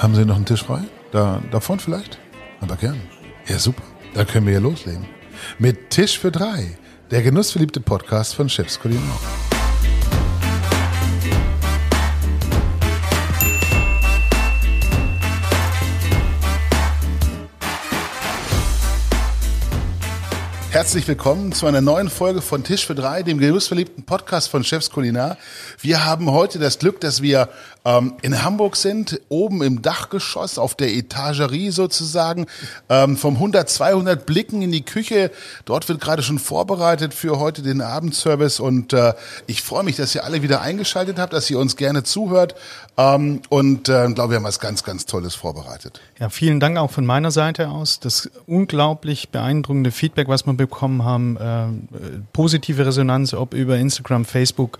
Haben Sie noch einen Tisch frei? Da, davon vielleicht? Aber gern. Ja, super. Dann können wir hier loslegen. Mit Tisch für drei. Der genussverliebte Podcast von Chefs Kulinar. Herzlich willkommen zu einer neuen Folge von Tisch für drei, dem genussverliebten Podcast von Chefs Kulinar. Wir haben heute das Glück, dass wir ähm, in Hamburg sind, oben im Dachgeschoss auf der Etagerie sozusagen, ähm, vom 100, 200 Blicken in die Küche. Dort wird gerade schon vorbereitet für heute den Abendservice und äh, ich freue mich, dass ihr alle wieder eingeschaltet habt, dass ihr uns gerne zuhört ähm, und äh, glaube, wir haben was ganz, ganz Tolles vorbereitet. Ja, vielen Dank auch von meiner Seite aus. Das unglaublich beeindruckende Feedback, was wir bekommen haben, äh, positive Resonanz, ob über Instagram, Facebook,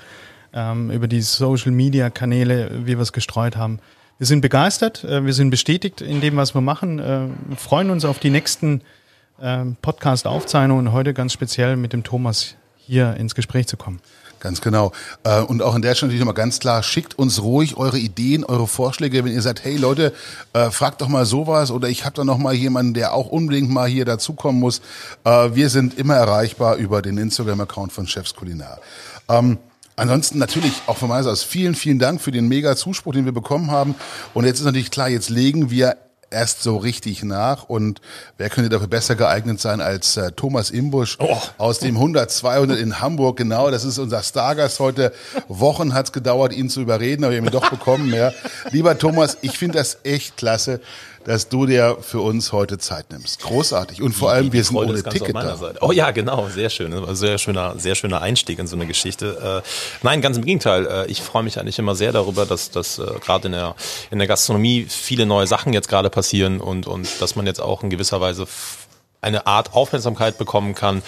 ähm, über die Social Media Kanäle, wie wir es gestreut haben. Wir sind begeistert, äh, wir sind bestätigt in dem, was wir machen, äh, freuen uns auf die nächsten äh, Podcast-Aufzeichnungen und heute ganz speziell mit dem Thomas hier ins Gespräch zu kommen. Ganz genau. Äh, Und auch an der Stelle natürlich nochmal ganz klar, schickt uns ruhig eure Ideen, eure Vorschläge, wenn ihr sagt, hey Leute, äh, fragt doch mal sowas oder ich habe da noch mal jemanden, der auch unbedingt mal hier dazukommen muss. Äh, Wir sind immer erreichbar über den Instagram-Account von Chefs Kulinar. Ähm, Ansonsten natürlich auch von meiner Seite aus vielen, vielen Dank für den mega Zuspruch, den wir bekommen haben. Und jetzt ist natürlich klar, jetzt legen wir erst so richtig nach. Und wer könnte dafür besser geeignet sein als äh, Thomas Imbusch Oh. aus dem 100 200 in Hamburg? Genau, das ist unser Stargast heute. Wochen hat's gedauert, ihn zu überreden, aber wir haben ihn doch bekommen. Ja. Lieber Thomas, ich finde das echt klasse, dass du dir für uns heute Zeit nimmst. Großartig. Und vor allem, Die wir sind Freude ohne Ticket da. Seite. Oh ja, genau, sehr schön. Sehr schöner, sehr schöner Einstieg in so eine Geschichte. Äh, nein, ganz im Gegenteil. Äh, ich freue mich eigentlich immer sehr darüber, dass, dass äh, gerade in der, in der Gastronomie viele neue Sachen jetzt gerade passieren und, und dass man jetzt auch in gewisser Weise eine Art Aufmerksamkeit bekommen kann,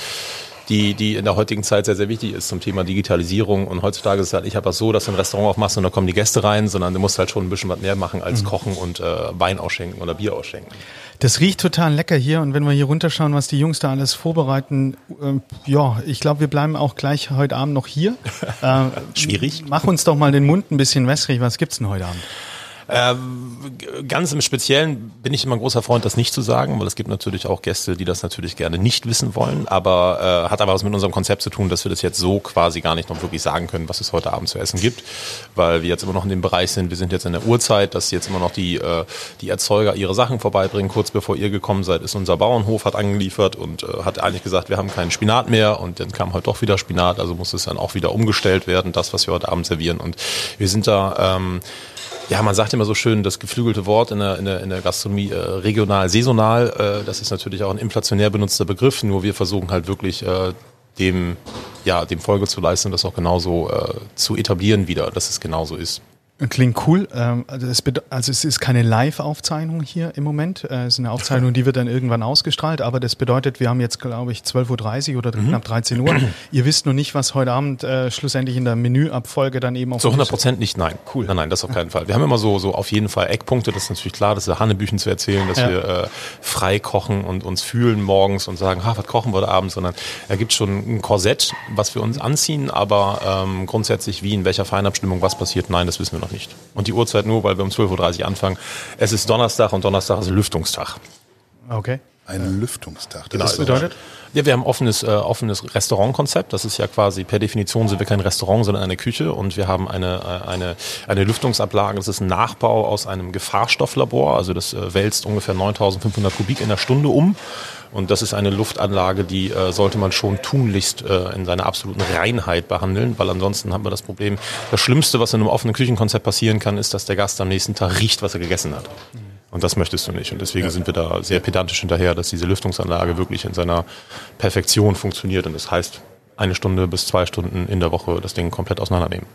die, die in der heutigen Zeit sehr, sehr wichtig ist zum Thema Digitalisierung. Und heutzutage ist es halt nicht einfach so, dass du ein Restaurant aufmachst und da kommen die Gäste rein, sondern du musst halt schon ein bisschen was mehr machen als kochen und äh, Wein ausschenken oder Bier ausschenken. Das riecht total lecker hier und wenn wir hier runterschauen, was die Jungs da alles vorbereiten, ähm, ja, ich glaube, wir bleiben auch gleich heute Abend noch hier. äh, Schwierig. Mach uns doch mal den Mund ein bisschen wässrig. Was gibt's denn heute Abend? Ähm, ganz im Speziellen bin ich immer ein großer Freund, das nicht zu sagen, weil es gibt natürlich auch Gäste, die das natürlich gerne nicht wissen wollen, aber äh, hat aber was mit unserem Konzept zu tun, dass wir das jetzt so quasi gar nicht noch wirklich sagen können, was es heute Abend zu essen gibt, weil wir jetzt immer noch in dem Bereich sind, wir sind jetzt in der Uhrzeit, dass jetzt immer noch die, äh, die Erzeuger ihre Sachen vorbeibringen. Kurz bevor ihr gekommen seid, ist unser Bauernhof, hat angeliefert und äh, hat eigentlich gesagt, wir haben keinen Spinat mehr und dann kam heute doch wieder Spinat, also muss es dann auch wieder umgestellt werden, das, was wir heute Abend servieren und wir sind da... Ähm, ja, man sagt immer so schön, das geflügelte Wort in der, in der, in der Gastronomie äh, regional, saisonal, äh, das ist natürlich auch ein inflationär benutzter Begriff, nur wir versuchen halt wirklich äh, dem, ja, dem Folge zu leisten das auch genauso äh, zu etablieren wieder, dass es genauso ist. Klingt cool. Ähm, Also, es also es ist keine Live-Aufzeichnung hier im Moment. Äh, Es ist eine Aufzeichnung, die wird dann irgendwann ausgestrahlt. Aber das bedeutet, wir haben jetzt, glaube ich, 12.30 Uhr oder knapp 13 Uhr. Ihr wisst noch nicht, was heute Abend äh, schlussendlich in der Menüabfolge dann eben auf Zu dem 100 Tisch- Prozent nicht, nein. Cool. Nein, nein, das auf keinen Fall. Wir haben immer so, so auf jeden Fall Eckpunkte, das ist natürlich klar, das ist der Hannebüchen zu erzählen, dass Ja. wir äh, frei kochen und uns fühlen morgens und sagen, ha, was kochen wir heute Abend, sondern er gibt schon ein Korsett, was wir uns anziehen, aber ähm, grundsätzlich wie in welcher Feinabstimmung was passiert, nein, das wissen wir noch nicht. Und die Uhrzeit nur, weil wir um 12.30 Uhr anfangen. Es ist Donnerstag und Donnerstag ist Lüftungstag. Okay. Ein Lüftungstag. Genau. Das Das bedeutet? Ja, wir haben offenes, äh, offenes Restaurantkonzept. Das ist ja quasi per Definition sind wir kein Restaurant, sondern eine Küche und wir haben eine, äh, eine, eine Lüftungsablage. Das ist ein Nachbau aus einem Gefahrstofflabor. Also das äh, wälzt ungefähr 9500 Kubik in der Stunde um. Und das ist eine Luftanlage, die äh, sollte man schon tunlichst äh, in seiner absoluten Reinheit behandeln, weil ansonsten haben wir das Problem, das Schlimmste, was in einem offenen Küchenkonzept passieren kann, ist, dass der Gast am nächsten Tag riecht, was er gegessen hat. Und das möchtest du nicht. Und deswegen sind wir da sehr pedantisch hinterher, dass diese Lüftungsanlage wirklich in seiner Perfektion funktioniert. Und das heißt, eine Stunde bis zwei Stunden in der Woche das Ding komplett auseinandernehmen.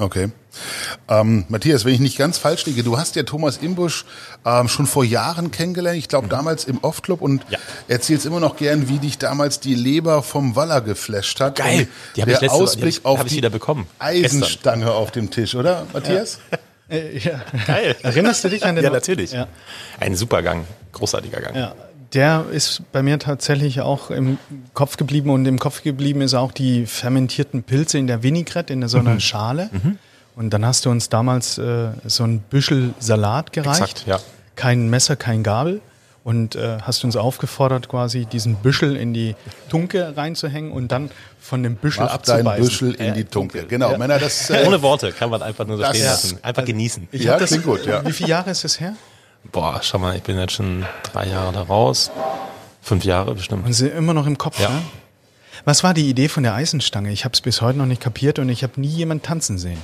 Okay. Ähm, Matthias, wenn ich nicht ganz falsch liege, du hast ja Thomas Imbusch ähm, schon vor Jahren kennengelernt, ich glaube damals im Off-Club und Ja. erzählst immer noch gern, wie dich damals die Leber vom Waller geflasht hat. Geil. Die hab ich der letzte- Ausblick die hab- auf hab ich die wieder bekommen. Eisenstange auf dem Tisch, oder Matthias? Äh, ja. Geil. Erinnerst du dich an den? Ja, natürlich. Ja. Ein super Gang. Großartiger Gang. Ja, der ist bei mir tatsächlich auch im Kopf geblieben und im Kopf geblieben ist auch die fermentierten Pilze in der Vinaigrette, in so einer Schale. Und dann hast du uns damals äh, so ein Büschel Salat gereicht. Exakt, ja. Kein Messer, kein Gabel. Und äh, hast uns aufgefordert, quasi diesen Büschel in die Tunke reinzuhängen und dann von dem Büschel Mach abzubeißen. Büschel in die Tunke. Genau, Ja. Männer, das äh, Ohne Worte kann man einfach nur so stehen lassen. Einfach genießen. Ich Ja, das, klingt gut, ja. Wie viele Jahre ist es her? Boah, schau mal, ich bin jetzt schon drei Jahre da raus. Fünf Jahre bestimmt. Und sie immer noch im Kopf, Ja. ne? Was war die Idee von der Eisenstange? Ich habe es bis heute noch nicht kapiert und ich habe nie jemand tanzen sehen.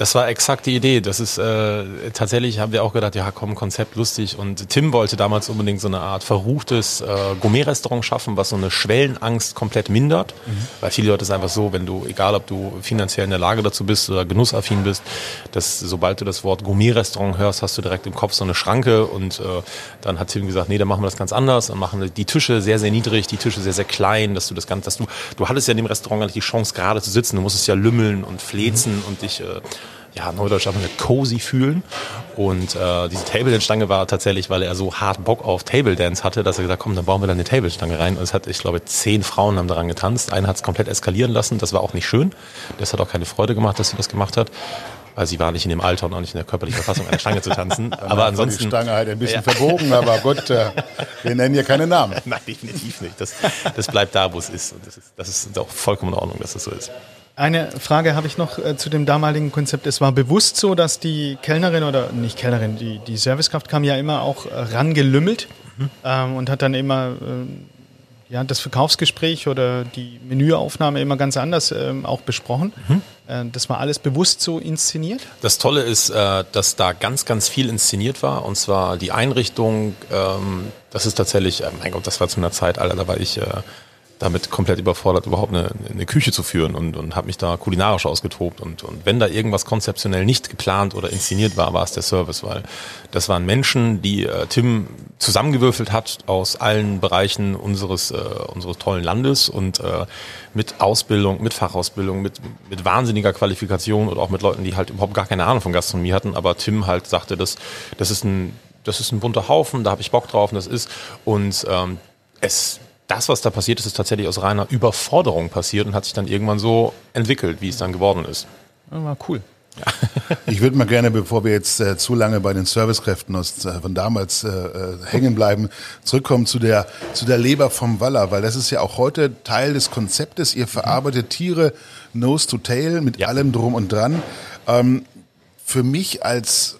Das war exakt die Idee. Das ist äh, tatsächlich haben wir auch gedacht, ja komm, Konzept lustig. Und Tim wollte damals unbedingt so eine Art verruchtes äh, Gourmet-Restaurant schaffen, was so eine Schwellenangst komplett mindert. Weil viele Leute ist einfach so, wenn du, egal ob du finanziell in der Lage dazu bist oder genussaffin bist, dass sobald du das Wort Gourmet-Restaurant hörst, hast du direkt im Kopf so eine Schranke. Und äh, dann hat Tim gesagt, nee, dann machen wir das ganz anders und machen die Tische sehr, sehr niedrig, die Tische sehr, sehr klein, dass du das Ganze, dass du, du hattest ja in dem Restaurant gar nicht die Chance, gerade zu sitzen. Du musstest ja lümmeln und flezen und dich äh, ja, neudeutsch einfach eine cozy fühlen. Und äh, diese Table Dance Stange war tatsächlich, weil er so hart Bock auf Table Dance hatte, dass er gesagt, komm, dann bauen wir da eine Table Stange rein. Und es hat, ich glaube, zehn Frauen haben daran getanzt. Eine hat es komplett eskalieren lassen. Das war auch nicht schön. Das hat auch keine Freude gemacht, dass sie das gemacht hat. Weil sie war nicht in dem Alter und auch nicht in der körperlichen Verfassung, eine Stange zu tanzen. Aber die ansonsten. Stange halt ein bisschen verbogen, aber gut, äh, wir nennen hier keine Namen. Nein, definitiv nicht. Das, das bleibt da, wo es ist. Und das ist, das ist auch vollkommen in Ordnung, dass das so ist. Eine Frage habe ich noch äh, zu dem damaligen Konzept. Es war bewusst so, dass die Kellnerin oder nicht Kellnerin, die, die Servicekraft kam ja immer auch äh, rangelümmelt ähm, und hat dann immer ähm, ja, das Verkaufsgespräch oder die Menüaufnahme immer ganz anders ähm, auch besprochen. Äh, das war alles bewusst so inszeniert. Das Tolle ist, äh, dass da ganz, ganz viel inszeniert war. Und zwar die Einrichtung, ähm, das ist tatsächlich, äh, mein Gott, das war zu einer Zeit, Alter, da war ich äh, damit komplett überfordert, überhaupt eine, eine Küche zu führen und, und habe mich da kulinarisch ausgetobt. Und, und wenn da irgendwas konzeptionell nicht geplant oder inszeniert war, war es der Service, weil das waren Menschen, die äh, Tim zusammengewürfelt hat aus allen Bereichen unseres, äh, unseres tollen Landes und äh, mit Ausbildung, mit Fachausbildung, mit, mit wahnsinniger Qualifikation und auch mit Leuten, die halt überhaupt gar keine Ahnung von Gastronomie hatten. Aber Tim halt sagte, das, das ist ein, das ist ein bunter Haufen, da habe ich Bock drauf und das ist. Und ähm, es das, was da passiert ist, ist tatsächlich aus reiner Überforderung passiert und hat sich dann irgendwann so entwickelt, wie es dann geworden ist. Ja, war cool. Ich würde mal gerne, bevor wir jetzt äh, zu lange bei den Servicekräften aus, äh, von damals äh, äh, hängen bleiben, zurückkommen zu der, zu der Leber vom Waller, weil das ist ja auch heute Teil des Konzeptes. Ihr verarbeitet Tiere nose to tail mit Ja. allem drum und dran. Ähm, für mich als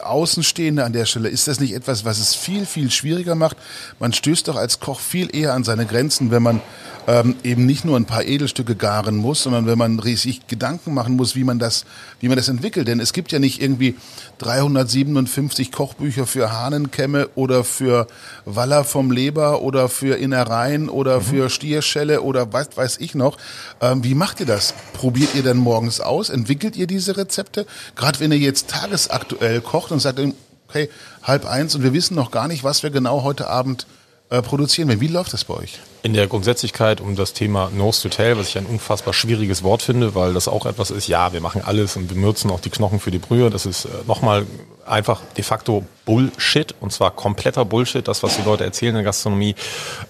Außenstehende an der Stelle, ist das nicht etwas, was es viel, viel schwieriger macht? Man stößt doch als Koch viel eher an seine Grenzen, wenn man ähm, eben nicht nur ein paar Edelstücke garen muss, sondern wenn man sich Gedanken machen muss, wie man das, wie man das entwickelt. Denn es gibt ja nicht irgendwie 357 Kochbücher für Hahnenkämme oder für Waller vom Leber oder für Innereien oder für Stierschelle oder was weiß ich noch. Ähm, wie macht ihr das? Probiert ihr dann morgens aus? Entwickelt ihr diese Rezepte? Gerade wenn ihr jetzt tagesaktuell kocht und sagt, okay, halb eins und wir wissen noch gar nicht, was wir genau heute Abend äh, produzieren werden. Wie läuft das bei euch? In der Grundsätzlichkeit um das Thema Nose to Tail, was ich ein unfassbar schwieriges Wort finde, weil das auch etwas ist, ja, wir machen alles und benutzen auch die Knochen für die Brühe. Das ist äh, nochmal einfach de facto Bullshit und zwar kompletter Bullshit, das, was die Leute erzählen in der Gastronomie.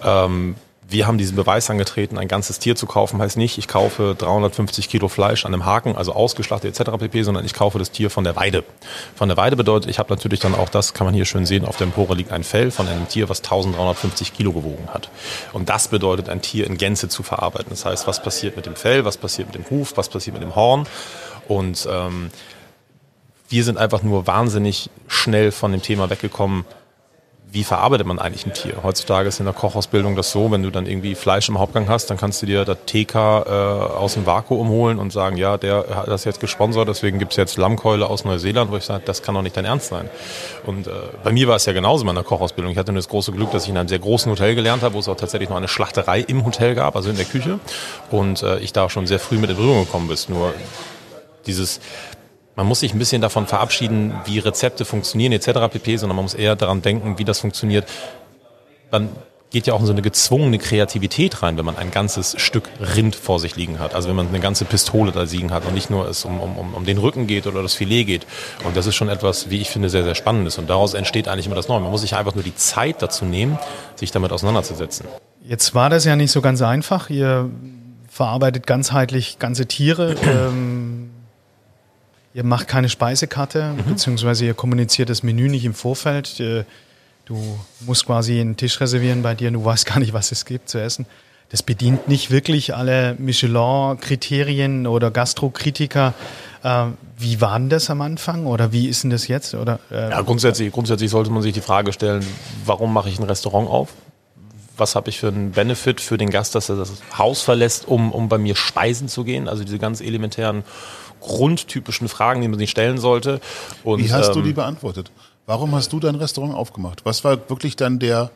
Ähm, wir haben diesen Beweis angetreten, ein ganzes Tier zu kaufen, heißt nicht, ich kaufe 350 Kilo Fleisch an einem Haken, also ausgeschlachtet etc. pp., sondern ich kaufe das Tier von der Weide. Von der Weide bedeutet, ich habe natürlich dann auch das, kann man hier schön sehen, auf der Empore liegt ein Fell von einem Tier, was 1350 Kilo gewogen hat. Und das bedeutet, ein Tier in Gänze zu verarbeiten. Das heißt, was passiert mit dem Fell, was passiert mit dem Huf, was passiert mit dem Horn. Und ähm, wir sind einfach nur wahnsinnig schnell von dem Thema weggekommen, wie verarbeitet man eigentlich ein Tier? Heutzutage ist in der Kochausbildung das so, wenn du dann irgendwie Fleisch im Hauptgang hast, dann kannst du dir das TK äh, aus dem Vakuum holen und sagen, ja, der hat das jetzt gesponsert, deswegen gibt's jetzt Lammkeule aus Neuseeland, wo ich sage, das kann doch nicht dein Ernst sein. Und äh, bei mir war es ja genauso in meiner Kochausbildung. Ich hatte nur das große Glück, dass ich in einem sehr großen Hotel gelernt habe, wo es auch tatsächlich noch eine Schlachterei im Hotel gab, also in der Küche. Und äh, ich da schon sehr früh mit in Berührung gekommen bin. Nur dieses man muss sich ein bisschen davon verabschieden, wie Rezepte funktionieren etc. pp, sondern man muss eher daran denken, wie das funktioniert. Man geht ja auch in so eine gezwungene Kreativität rein, wenn man ein ganzes Stück Rind vor sich liegen hat. Also wenn man eine ganze Pistole da liegen hat und nicht nur es um, um, um den Rücken geht oder das Filet geht. Und das ist schon etwas, wie ich finde, sehr, sehr Spannendes. Und daraus entsteht eigentlich immer das Neue. Man muss sich einfach nur die Zeit dazu nehmen, sich damit auseinanderzusetzen. Jetzt war das ja nicht so ganz einfach. Ihr verarbeitet ganzheitlich ganze Tiere. Ähm, ihr macht keine Speisekarte, mhm. beziehungsweise ihr kommuniziert das Menü nicht im Vorfeld. Du musst quasi einen Tisch reservieren bei dir, du weißt gar nicht, was es gibt zu essen. Das bedient nicht wirklich alle Michelin-Kriterien oder Gastrokritiker. Äh, wie war denn das am Anfang oder wie ist denn das jetzt? Oder, äh, ja, grundsätzlich, grundsätzlich sollte man sich die Frage stellen, warum mache ich ein Restaurant auf? Was habe ich für einen Benefit für den Gast, dass er das Haus verlässt, um, um bei mir speisen zu gehen? Also diese ganz elementären, grundtypischen Fragen, die man sich stellen sollte. Und, wie hast ähm, du die beantwortet? Warum hast du dein Restaurant aufgemacht? Was war wirklich dann der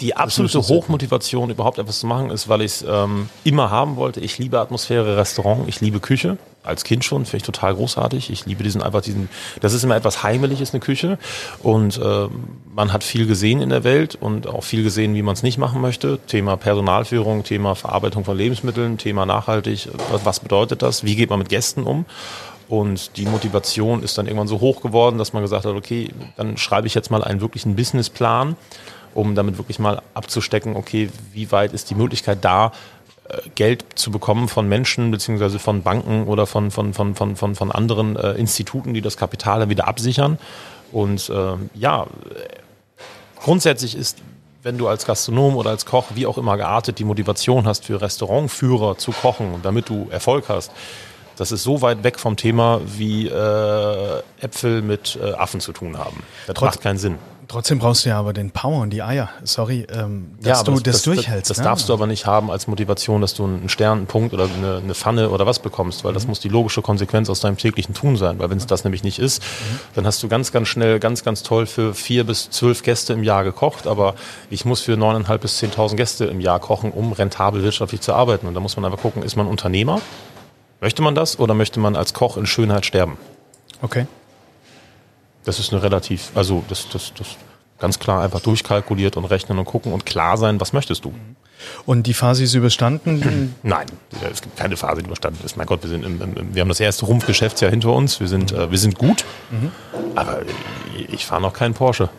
die absolute Hochmotivation, überhaupt etwas zu machen, ist, weil ich es ähm, immer haben wollte. Ich liebe Atmosphäre, Restaurant, ich liebe Küche. Als Kind schon, finde ich total großartig. Ich liebe diesen einfach diesen, das ist immer etwas Heimeliges, eine Küche. Und äh, man hat viel gesehen in der Welt und auch viel gesehen, wie man es nicht machen möchte. Thema Personalführung, Thema Verarbeitung von Lebensmitteln, Thema nachhaltig. Was bedeutet das? Wie geht man mit Gästen um? Und die Motivation ist dann irgendwann so hoch geworden, dass man gesagt hat, okay, dann schreibe ich jetzt mal einen wirklichen Businessplan um damit wirklich mal abzustecken, okay, wie weit ist die Möglichkeit da, äh, Geld zu bekommen von Menschen beziehungsweise von Banken oder von, von, von, von, von, von anderen äh, Instituten, die das Kapital dann wieder absichern. Und äh, ja, grundsätzlich ist, wenn du als Gastronom oder als Koch, wie auch immer geartet, die Motivation hast, für Restaurantführer zu kochen damit du Erfolg hast, das ist so weit weg vom Thema, wie äh, Äpfel mit äh, Affen zu tun haben. Das Trotz, macht keinen Sinn. Trotzdem brauchst du ja aber den Power und die Eier. Sorry, ähm, dass ja, du das, das, durchhältst. Das, das ne? darfst du aber nicht haben als Motivation, dass du einen Stern, einen Punkt oder eine, eine Pfanne oder was bekommst, weil mhm. das muss die logische Konsequenz aus deinem täglichen Tun sein. Weil wenn es das nämlich nicht ist, mhm. dann hast du ganz, ganz schnell, ganz, ganz toll für vier bis zwölf Gäste im Jahr gekocht, aber ich muss für neuneinhalb bis zehntausend Gäste im Jahr kochen, um rentabel wirtschaftlich zu arbeiten. Und da muss man einfach gucken, ist man Unternehmer? Möchte man das oder möchte man als Koch in Schönheit sterben? Okay. Das ist eine relativ, also das, das, das ganz klar einfach durchkalkuliert und rechnen und gucken und klar sein, was möchtest du. Und die Phase ist überstanden? Nein, es gibt keine Phase, die überstanden ist. Mein Gott, wir, sind im, im, wir haben das erste Rumpfgeschäftsjahr hinter uns. Wir sind, äh, wir sind gut, mhm. aber ich, ich fahre noch keinen Porsche.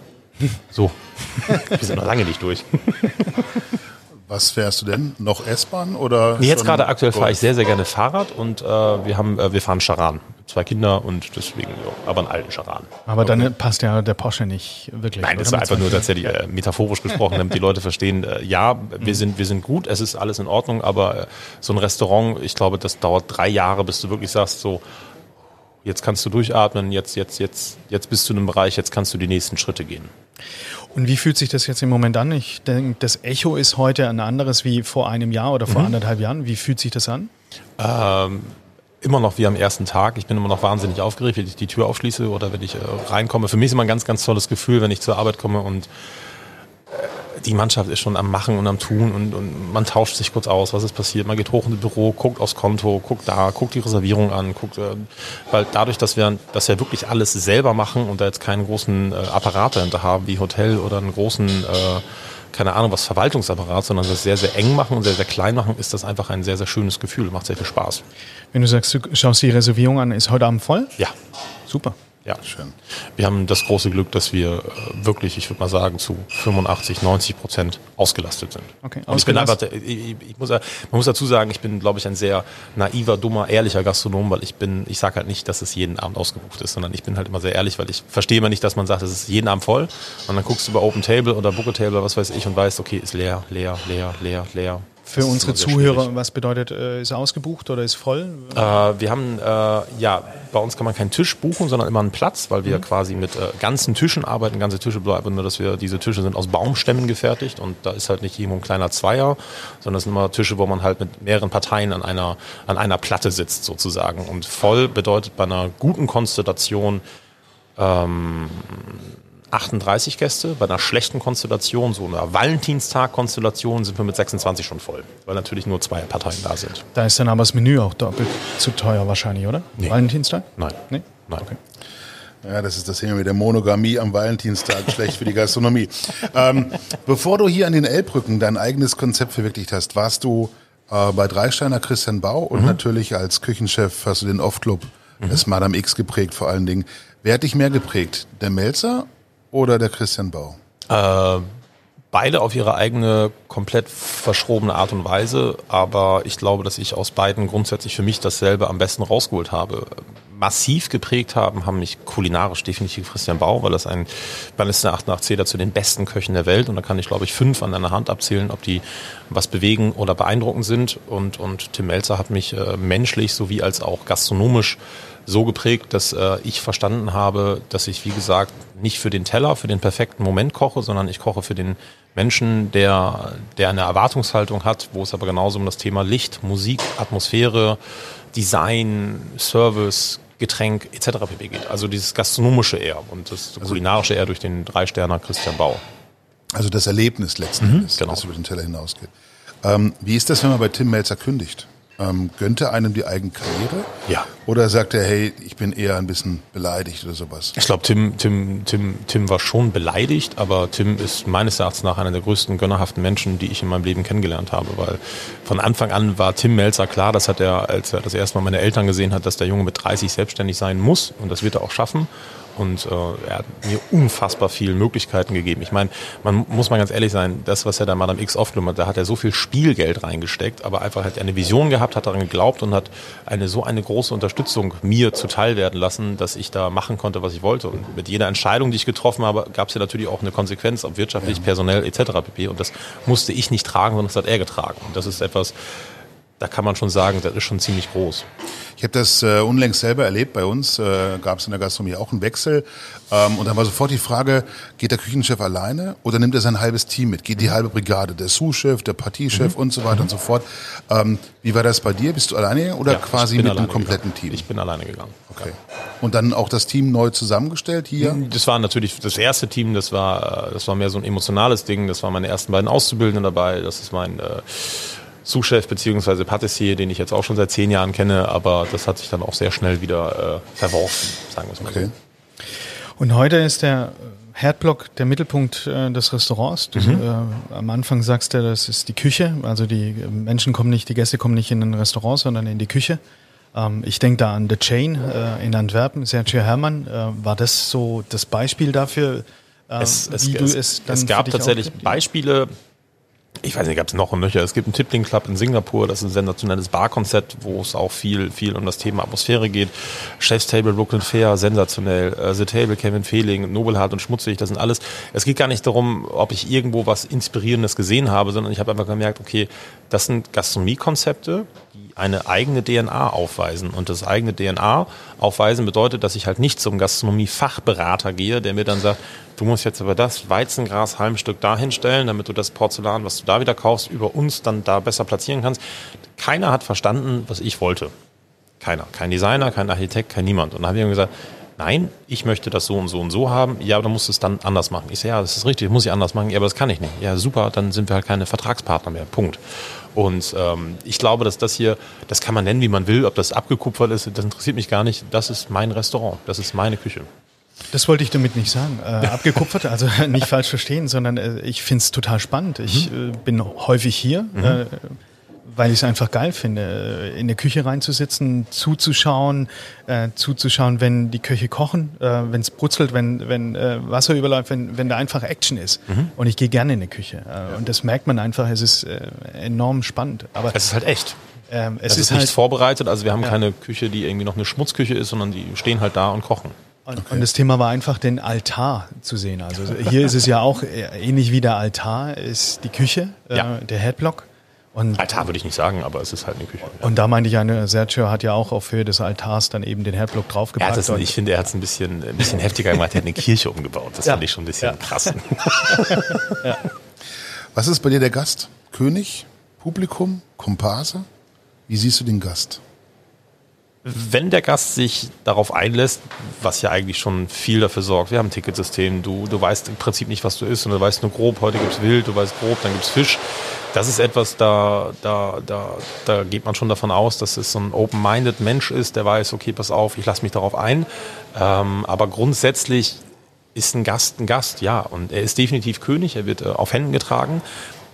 So, wir sind noch lange nicht durch. Was fährst du denn? Noch S-Bahn oder? Nee, jetzt gerade aktuell fahre ich sehr, sehr gerne Fahrrad und äh, wir haben, äh, wir fahren Charan. Zwei Kinder und deswegen, ja, aber einen alten Charan. Aber okay. dann passt ja der Porsche nicht wirklich. Nein, das war einfach nur tatsächlich äh, metaphorisch gesprochen, damit die Leute verstehen, äh, ja, wir mhm. sind, wir sind gut, es ist alles in Ordnung, aber äh, so ein Restaurant, ich glaube, das dauert drei Jahre, bis du wirklich sagst, so, jetzt kannst du durchatmen, jetzt, jetzt, jetzt, jetzt bist du in einem Bereich, jetzt kannst du die nächsten Schritte gehen. Und wie fühlt sich das jetzt im Moment an? Ich denke, das Echo ist heute ein anderes wie vor einem Jahr oder vor mhm. anderthalb Jahren. Wie fühlt sich das an? Ähm, immer noch wie am ersten Tag. Ich bin immer noch wahnsinnig aufgeregt, wenn ich die Tür aufschließe oder wenn ich äh, reinkomme. Für mich ist immer ein ganz, ganz tolles Gefühl, wenn ich zur Arbeit komme und die Mannschaft ist schon am Machen und am Tun und, und man tauscht sich kurz aus, was ist passiert. Man geht hoch ins Büro, guckt aufs Konto, guckt da, guckt die Reservierung an, guckt, äh, weil dadurch, dass wir, dass wir wirklich alles selber machen und da jetzt keinen großen äh, Apparat dahinter haben, wie Hotel oder einen großen, äh, keine Ahnung, was Verwaltungsapparat, sondern das sehr, sehr eng machen und sehr, sehr klein machen, ist das einfach ein sehr, sehr schönes Gefühl, macht sehr viel Spaß. Wenn du sagst, du schaust die Reservierung an, ist heute Abend voll? Ja. Super. Ja, schön. Wir haben das große Glück, dass wir äh, wirklich, ich würde mal sagen, zu 85, 90 Prozent ausgelastet sind. Okay, Und ich bin einfach, ich, ich muss, man muss dazu sagen, ich bin, glaube ich, ein sehr naiver, dummer, ehrlicher Gastronom, weil ich bin, ich sage halt nicht, dass es jeden Abend ausgebucht ist, sondern ich bin halt immer sehr ehrlich, weil ich verstehe immer nicht, dass man sagt, es ist jeden Abend voll und dann guckst du bei Open Table oder Booker Table oder was weiß ich und weißt, okay, ist leer, leer, leer, leer, leer. Für unsere Zuhörer, schwierig. was bedeutet, äh, ist ausgebucht oder ist voll? Äh, wir haben, äh, ja, bei uns kann man keinen Tisch buchen, sondern immer einen Platz, weil wir mhm. quasi mit äh, ganzen Tischen arbeiten. Ganze Tische bleiben nur, dass wir, diese Tische sind aus Baumstämmen gefertigt und da ist halt nicht irgendwo ein kleiner Zweier, sondern es sind immer Tische, wo man halt mit mehreren Parteien an einer, an einer Platte sitzt sozusagen. Und voll bedeutet bei einer guten Konstellation, ähm, 38 Gäste. Bei einer schlechten Konstellation, so einer Valentinstag-Konstellation, sind wir mit 26 schon voll, weil natürlich nur zwei Parteien da sind. Da ist dann aber das Menü auch doppelt zu teuer wahrscheinlich, oder? Nee. Valentinstag? Nein. Nee? Nein. Okay. Ja, das ist das Thema mit der Monogamie am Valentinstag, schlecht für die Gastronomie. ähm, bevor du hier an den Elbbrücken dein eigenes Konzept verwirklicht hast, warst du äh, bei Dreisteiner Christian Bau und mhm. natürlich als Küchenchef hast du den Off-Club, mhm. das Madame X geprägt vor allen Dingen. Wer hat dich mehr geprägt, der Melzer oder der Christian Bau? Äh, beide auf ihre eigene komplett verschrobene Art und Weise, aber ich glaube, dass ich aus beiden grundsätzlich für mich dasselbe am besten rausgeholt habe. Massiv geprägt haben, haben mich kulinarisch definitiv Christian Bau, weil das ein, nach zählt er zu den besten Köchen der Welt und da kann ich glaube ich fünf an einer Hand abzählen, ob die was bewegen oder beeindruckend sind. Und, und Tim Melzer hat mich äh, menschlich sowie als auch gastronomisch so geprägt, dass äh, ich verstanden habe, dass ich, wie gesagt, nicht für den Teller, für den perfekten Moment koche, sondern ich koche für den Menschen, der, der eine Erwartungshaltung hat, wo es aber genauso um das Thema Licht, Musik, Atmosphäre, Design, Service, Getränk etc. pp. geht. Also dieses gastronomische eher und das also kulinarische eher durch den Drei-Sterner Christian Bau. Also das Erlebnis letzten mhm, Endes, genau. das über den Teller hinausgeht. Ähm, wie ist das, wenn man bei Tim Melzer kündigt? Ähm, gönnt er einem die eigene Karriere? Ja. Oder sagt er, hey, ich bin eher ein bisschen beleidigt oder sowas? Ich glaube, Tim, Tim, Tim, Tim war schon beleidigt, aber Tim ist meines Erachtens nach einer der größten gönnerhaften Menschen, die ich in meinem Leben kennengelernt habe, weil von Anfang an war Tim Melzer klar, das hat er, als er das erste Mal meine Eltern gesehen hat, dass der Junge mit 30 selbstständig sein muss und das wird er auch schaffen und äh, er hat mir unfassbar viele Möglichkeiten gegeben. Ich meine, man muss mal ganz ehrlich sein, das, was er da Madame X aufgenommen hat, da hat er so viel Spielgeld reingesteckt, aber einfach hat er eine Vision gehabt, hat daran geglaubt und hat eine so eine große Unterstützung mir zuteil werden lassen, dass ich da machen konnte, was ich wollte. Und mit jeder Entscheidung, die ich getroffen habe, gab es ja natürlich auch eine Konsequenz, ob wirtschaftlich, ja. personell etc. pp. Und das musste ich nicht tragen, sondern das hat er getragen. Und das ist etwas, da kann man schon sagen, das ist schon ziemlich groß. Ich habe das äh, unlängst selber erlebt. Bei uns äh, gab es in der Gastronomie auch einen Wechsel. Ähm, und dann war sofort die Frage, geht der Küchenchef alleine oder nimmt er sein halbes Team mit? Geht die halbe Brigade, der Sous-Chef, der Partiechef mhm. und so weiter und so fort. Ähm, wie war das bei dir? Bist du alleine oder ja, quasi mit einem kompletten gegangen. Team? Ich bin alleine gegangen. Okay. Und dann auch das Team neu zusammengestellt hier? Das war natürlich das erste Team, das war, das war mehr so ein emotionales Ding. Das waren meine ersten beiden Auszubildenden dabei. Das ist mein... Äh, Sous-Chef bzw. Patissier, den ich jetzt auch schon seit zehn Jahren kenne, aber das hat sich dann auch sehr schnell wieder äh, verworfen, sagen wir es mal okay. so. Und heute ist der Herdblock der Mittelpunkt äh, des Restaurants. Du, mhm. äh, am Anfang sagst du, das ist die Küche. Also die Menschen kommen nicht, die Gäste kommen nicht in ein Restaurant, sondern in die Küche. Ähm, ich denke da an The Chain äh, in Antwerpen, Sergio Hermann. Äh, war das so das Beispiel dafür, äh, es, es, wie du es dann Es gab tatsächlich Beispiele, ich weiß nicht, gab es noch und nöcher. Es gibt einen Tippling Club in Singapur, das ist ein sensationelles Barkonzept, wo es auch viel, viel um das Thema Atmosphäre geht. Chef's Table, Brooklyn Fair, sensationell. Uh, The Table, Kevin Fehling, Nobelhart und Schmutzig, das sind alles. Es geht gar nicht darum, ob ich irgendwo was Inspirierendes gesehen habe, sondern ich habe einfach gemerkt, okay, das sind Gastronomiekonzepte, die eine eigene DNA aufweisen. Und das eigene DNA aufweisen bedeutet, dass ich halt nicht zum Gastronomie-Fachberater gehe, der mir dann sagt, du musst jetzt aber das Weizengras Halmstück dahin stellen, damit du das Porzellan, was du da wieder kaufst, über uns dann da besser platzieren kannst. Keiner hat verstanden, was ich wollte. Keiner. Kein Designer, kein Architekt, kein niemand. Und dann habe ich ihm gesagt, nein, ich möchte das so und so und so haben. Ja, aber dann musst du es dann anders machen. Ich sage, ja, das ist richtig, muss ich anders machen. Ja, aber das kann ich nicht. Ja, super, dann sind wir halt keine Vertragspartner mehr. Punkt. Und ähm, ich glaube, dass das hier, das kann man nennen, wie man will, ob das abgekupfert ist, das interessiert mich gar nicht. Das ist mein Restaurant, das ist meine Küche. Das wollte ich damit nicht sagen. Äh, abgekupfert, also nicht falsch verstehen, sondern äh, ich finde es total spannend. Ich mhm. äh, bin häufig hier. Mhm. Weil ich es einfach geil finde, äh, in der Küche reinzusitzen, zuzuschauen, äh, zuzuschauen, wenn die Köche kochen, äh, wenn es brutzelt, wenn, wenn äh, Wasser überläuft, wenn, wenn da einfach Action ist. Mhm. Und ich gehe gerne in die Küche. Äh, und das merkt man einfach, es ist äh, enorm spannend. Aber es ist halt echt. Ähm, es, es, ist, ist nichts halt, vorbereitet, also wir haben ja. keine Küche, die irgendwie noch eine Schmutzküche ist, sondern die stehen halt da und kochen. Und, okay. und, das Thema war einfach, den Altar zu sehen. Also hier ist es ja auch ähnlich wie der Altar, ist die Küche, ja. der Headblock. Und Altar würde ich nicht sagen, aber es ist halt eine Küche. Ja. Und da meinte ich, eine, Sergio hat ja auch auf Höhe des Altars dann eben den Herdblock draufgepackt. Das, ich finde, er hat es ein bisschen, ein bisschen heftiger gemacht. Er hat eine Kirche umgebaut. Das ja. fand ich schon ein bisschen ja. krass. Was ist bei dir der Gast? König? Publikum? Komparse? Wie siehst du den Gast? wenn der Gast sich darauf einlässt, was ja eigentlich schon viel dafür sorgt, wir haben ein Ticketsystem, du, du weißt im Prinzip nicht, was du isst, und du weißt nur grob, heute gibt's Wild, du weißt grob, dann gibt's Fisch. Das ist etwas, da, da, da, da geht man schon davon aus, dass es so ein open-minded Mensch ist, der weiß, okay, pass auf, ich lasse mich darauf ein. Ähm, aber grundsätzlich ist ein Gast ein Gast, ja. Und er ist definitiv König, er wird äh, auf Händen getragen.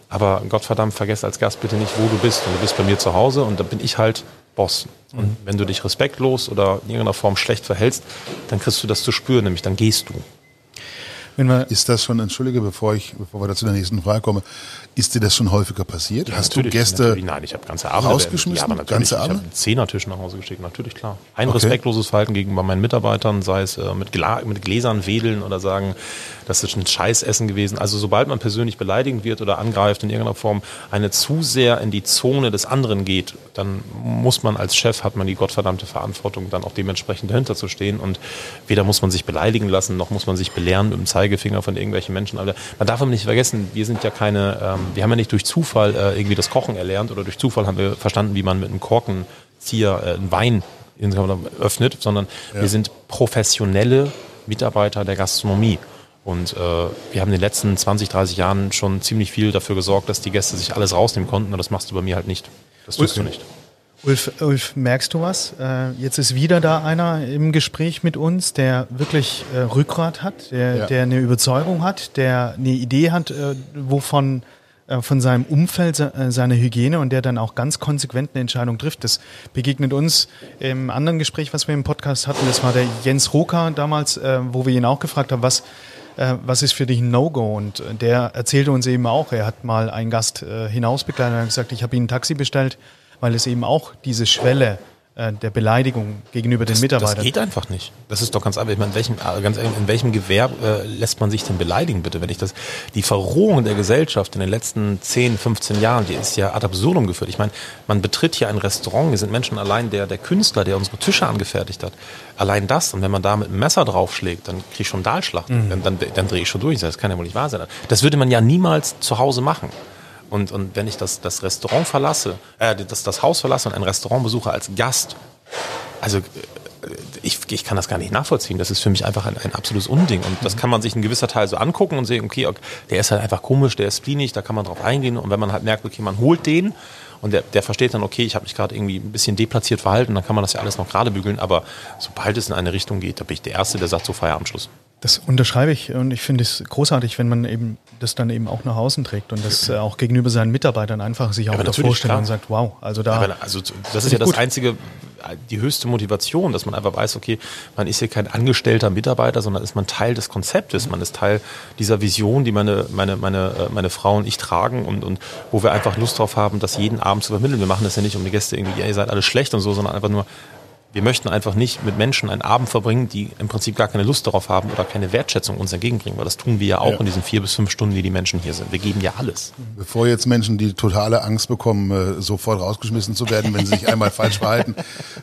Aber Gottverdammt, vergesst als Gast bitte nicht, wo du bist. Und du bist bei mir zu Hause und da bin ich halt Boss. Und mhm. wenn du dich respektlos oder in irgendeiner Form schlecht verhältst, dann kriegst du das zu spüren, nämlich dann gehst du. Wenn wir Ist das schon, entschuldige, bevor ich, bevor wir da zu der nächsten Frage kommen, ist dir das schon häufiger passiert? Hast du Gäste nein, ich habe ganze Abende. rausgeschmissen? Ja. Ganze ich habe Zehnertisch nach Hause geschickt, natürlich, klar. Ein Okay. respektloses Verhalten gegenüber meinen Mitarbeitern, sei es äh, mit, Gla mit Gläsern wedeln oder sagen, das ist ein Scheißessen gewesen. Also sobald man persönlich beleidigend wird oder angreift in irgendeiner Form, eine zu sehr in die Zone des anderen geht, dann muss man als Chef, hat man die gottverdammte Verantwortung, dann auch dementsprechend dahinter zu stehen. Und weder muss man sich beleidigen lassen, noch muss man sich belehren mit dem Zeigefinger von irgendwelchen Menschen. Aber man darf aber nicht vergessen, wir sind ja keine, ähm, wir haben ja nicht durch Zufall äh, irgendwie das Kochen erlernt oder durch Zufall haben wir verstanden, wie man mit einem Korkenzieher äh, einen Wein öffnet, sondern wir sind professionelle Mitarbeiter der Gastronomie. Und äh, wir haben in den letzten 20, 30 Jahren schon ziemlich viel dafür gesorgt, dass die Gäste sich alles rausnehmen konnten. Und das machst du bei mir halt nicht. Das tust du nicht. Ulf, Ulf, merkst du was? Äh, jetzt ist wieder da einer im Gespräch mit uns, der wirklich äh, Rückgrat hat, der, Ja. der eine Überzeugung hat, der eine Idee hat, äh, wovon äh, von seinem Umfeld äh, seine Hygiene und der dann auch ganz konsequent eine Entscheidung trifft. Das begegnet uns im anderen Gespräch, was wir im Podcast hatten. Das war der Jens Roka damals, äh, wo wir ihn auch gefragt haben, was äh, was ist für dich ein No-Go? Und äh, der erzählte uns eben auch, er hat mal einen Gast äh, hinausbegleitet und gesagt, ich habe ihm ein Taxi bestellt, weil es eben auch diese Schwelle der Beleidigung gegenüber den Das Mitarbeitern. geht einfach nicht. Das ist doch ganz einfach. Ich meine, in welchem, äh, ganz ehrlich, in welchem Gewerbe äh, lässt man sich denn beleidigen, bitte? Wenn ich das, die Verrohung der Gesellschaft in den letzten 10, 15 Jahren, die ist ja ad absurdum geführt. Ich meine, man betritt hier ein Restaurant, hier sind Menschen allein, der, der Künstler, der unsere Tische angefertigt hat, allein das, und wenn man da mit einem Messer draufschlägt, dann krieg ich schon Dahlschlacht. Dann, dann, dann drehe ich schon durch. Das kann ja wohl nicht wahr sein. Das würde man ja niemals zu Hause machen. Und, und wenn ich das, das Restaurant verlasse, äh, das, das Haus verlasse und ein Restaurant besuche als Gast, also äh, ich, ich kann das gar nicht nachvollziehen. Das ist für mich einfach ein, ein absolutes Unding. Und das kann man sich in gewisser Teil so angucken und sehen, okay, okay, der ist halt einfach komisch, der ist spleenig, da kann man drauf eingehen. Und wenn man halt merkt, okay, man holt den und der, der versteht dann, okay, ich habe mich gerade irgendwie ein bisschen deplatziert verhalten, dann kann man das ja alles noch gerade bügeln. Aber sobald es in eine Richtung geht, da bin ich der Erste, der sagt, so Feierabendschluss. Das unterschreibe ich und ich finde es großartig, wenn man eben das dann eben auch nach außen trägt und das äh, auch gegenüber seinen Mitarbeitern einfach sich auch aber davor stellt und sagt, wow, also da. Aber also das ist ja das gut. einzige, die höchste Motivation, dass man einfach weiß, okay, man ist hier kein angestellter Mitarbeiter, sondern ist man Teil des Konzeptes, man ist Teil dieser Vision, die meine, meine, meine, äh, meine Frau und ich tragen und, und wo wir einfach Lust drauf haben, das jeden Abend zu vermitteln. Wir machen das ja nicht, um die Gäste irgendwie, ja, ihr seid alle schlecht und so, sondern einfach nur, wir möchten einfach nicht mit Menschen einen Abend verbringen, die im Prinzip gar keine Lust darauf haben oder keine Wertschätzung uns entgegenbringen, weil das tun wir ja auch Ja. in diesen vier bis fünf Stunden, die die Menschen hier sind. Wir geben ja alles. Bevor jetzt Menschen die totale Angst bekommen, äh, sofort rausgeschmissen zu werden, wenn sie sich einmal falsch verhalten.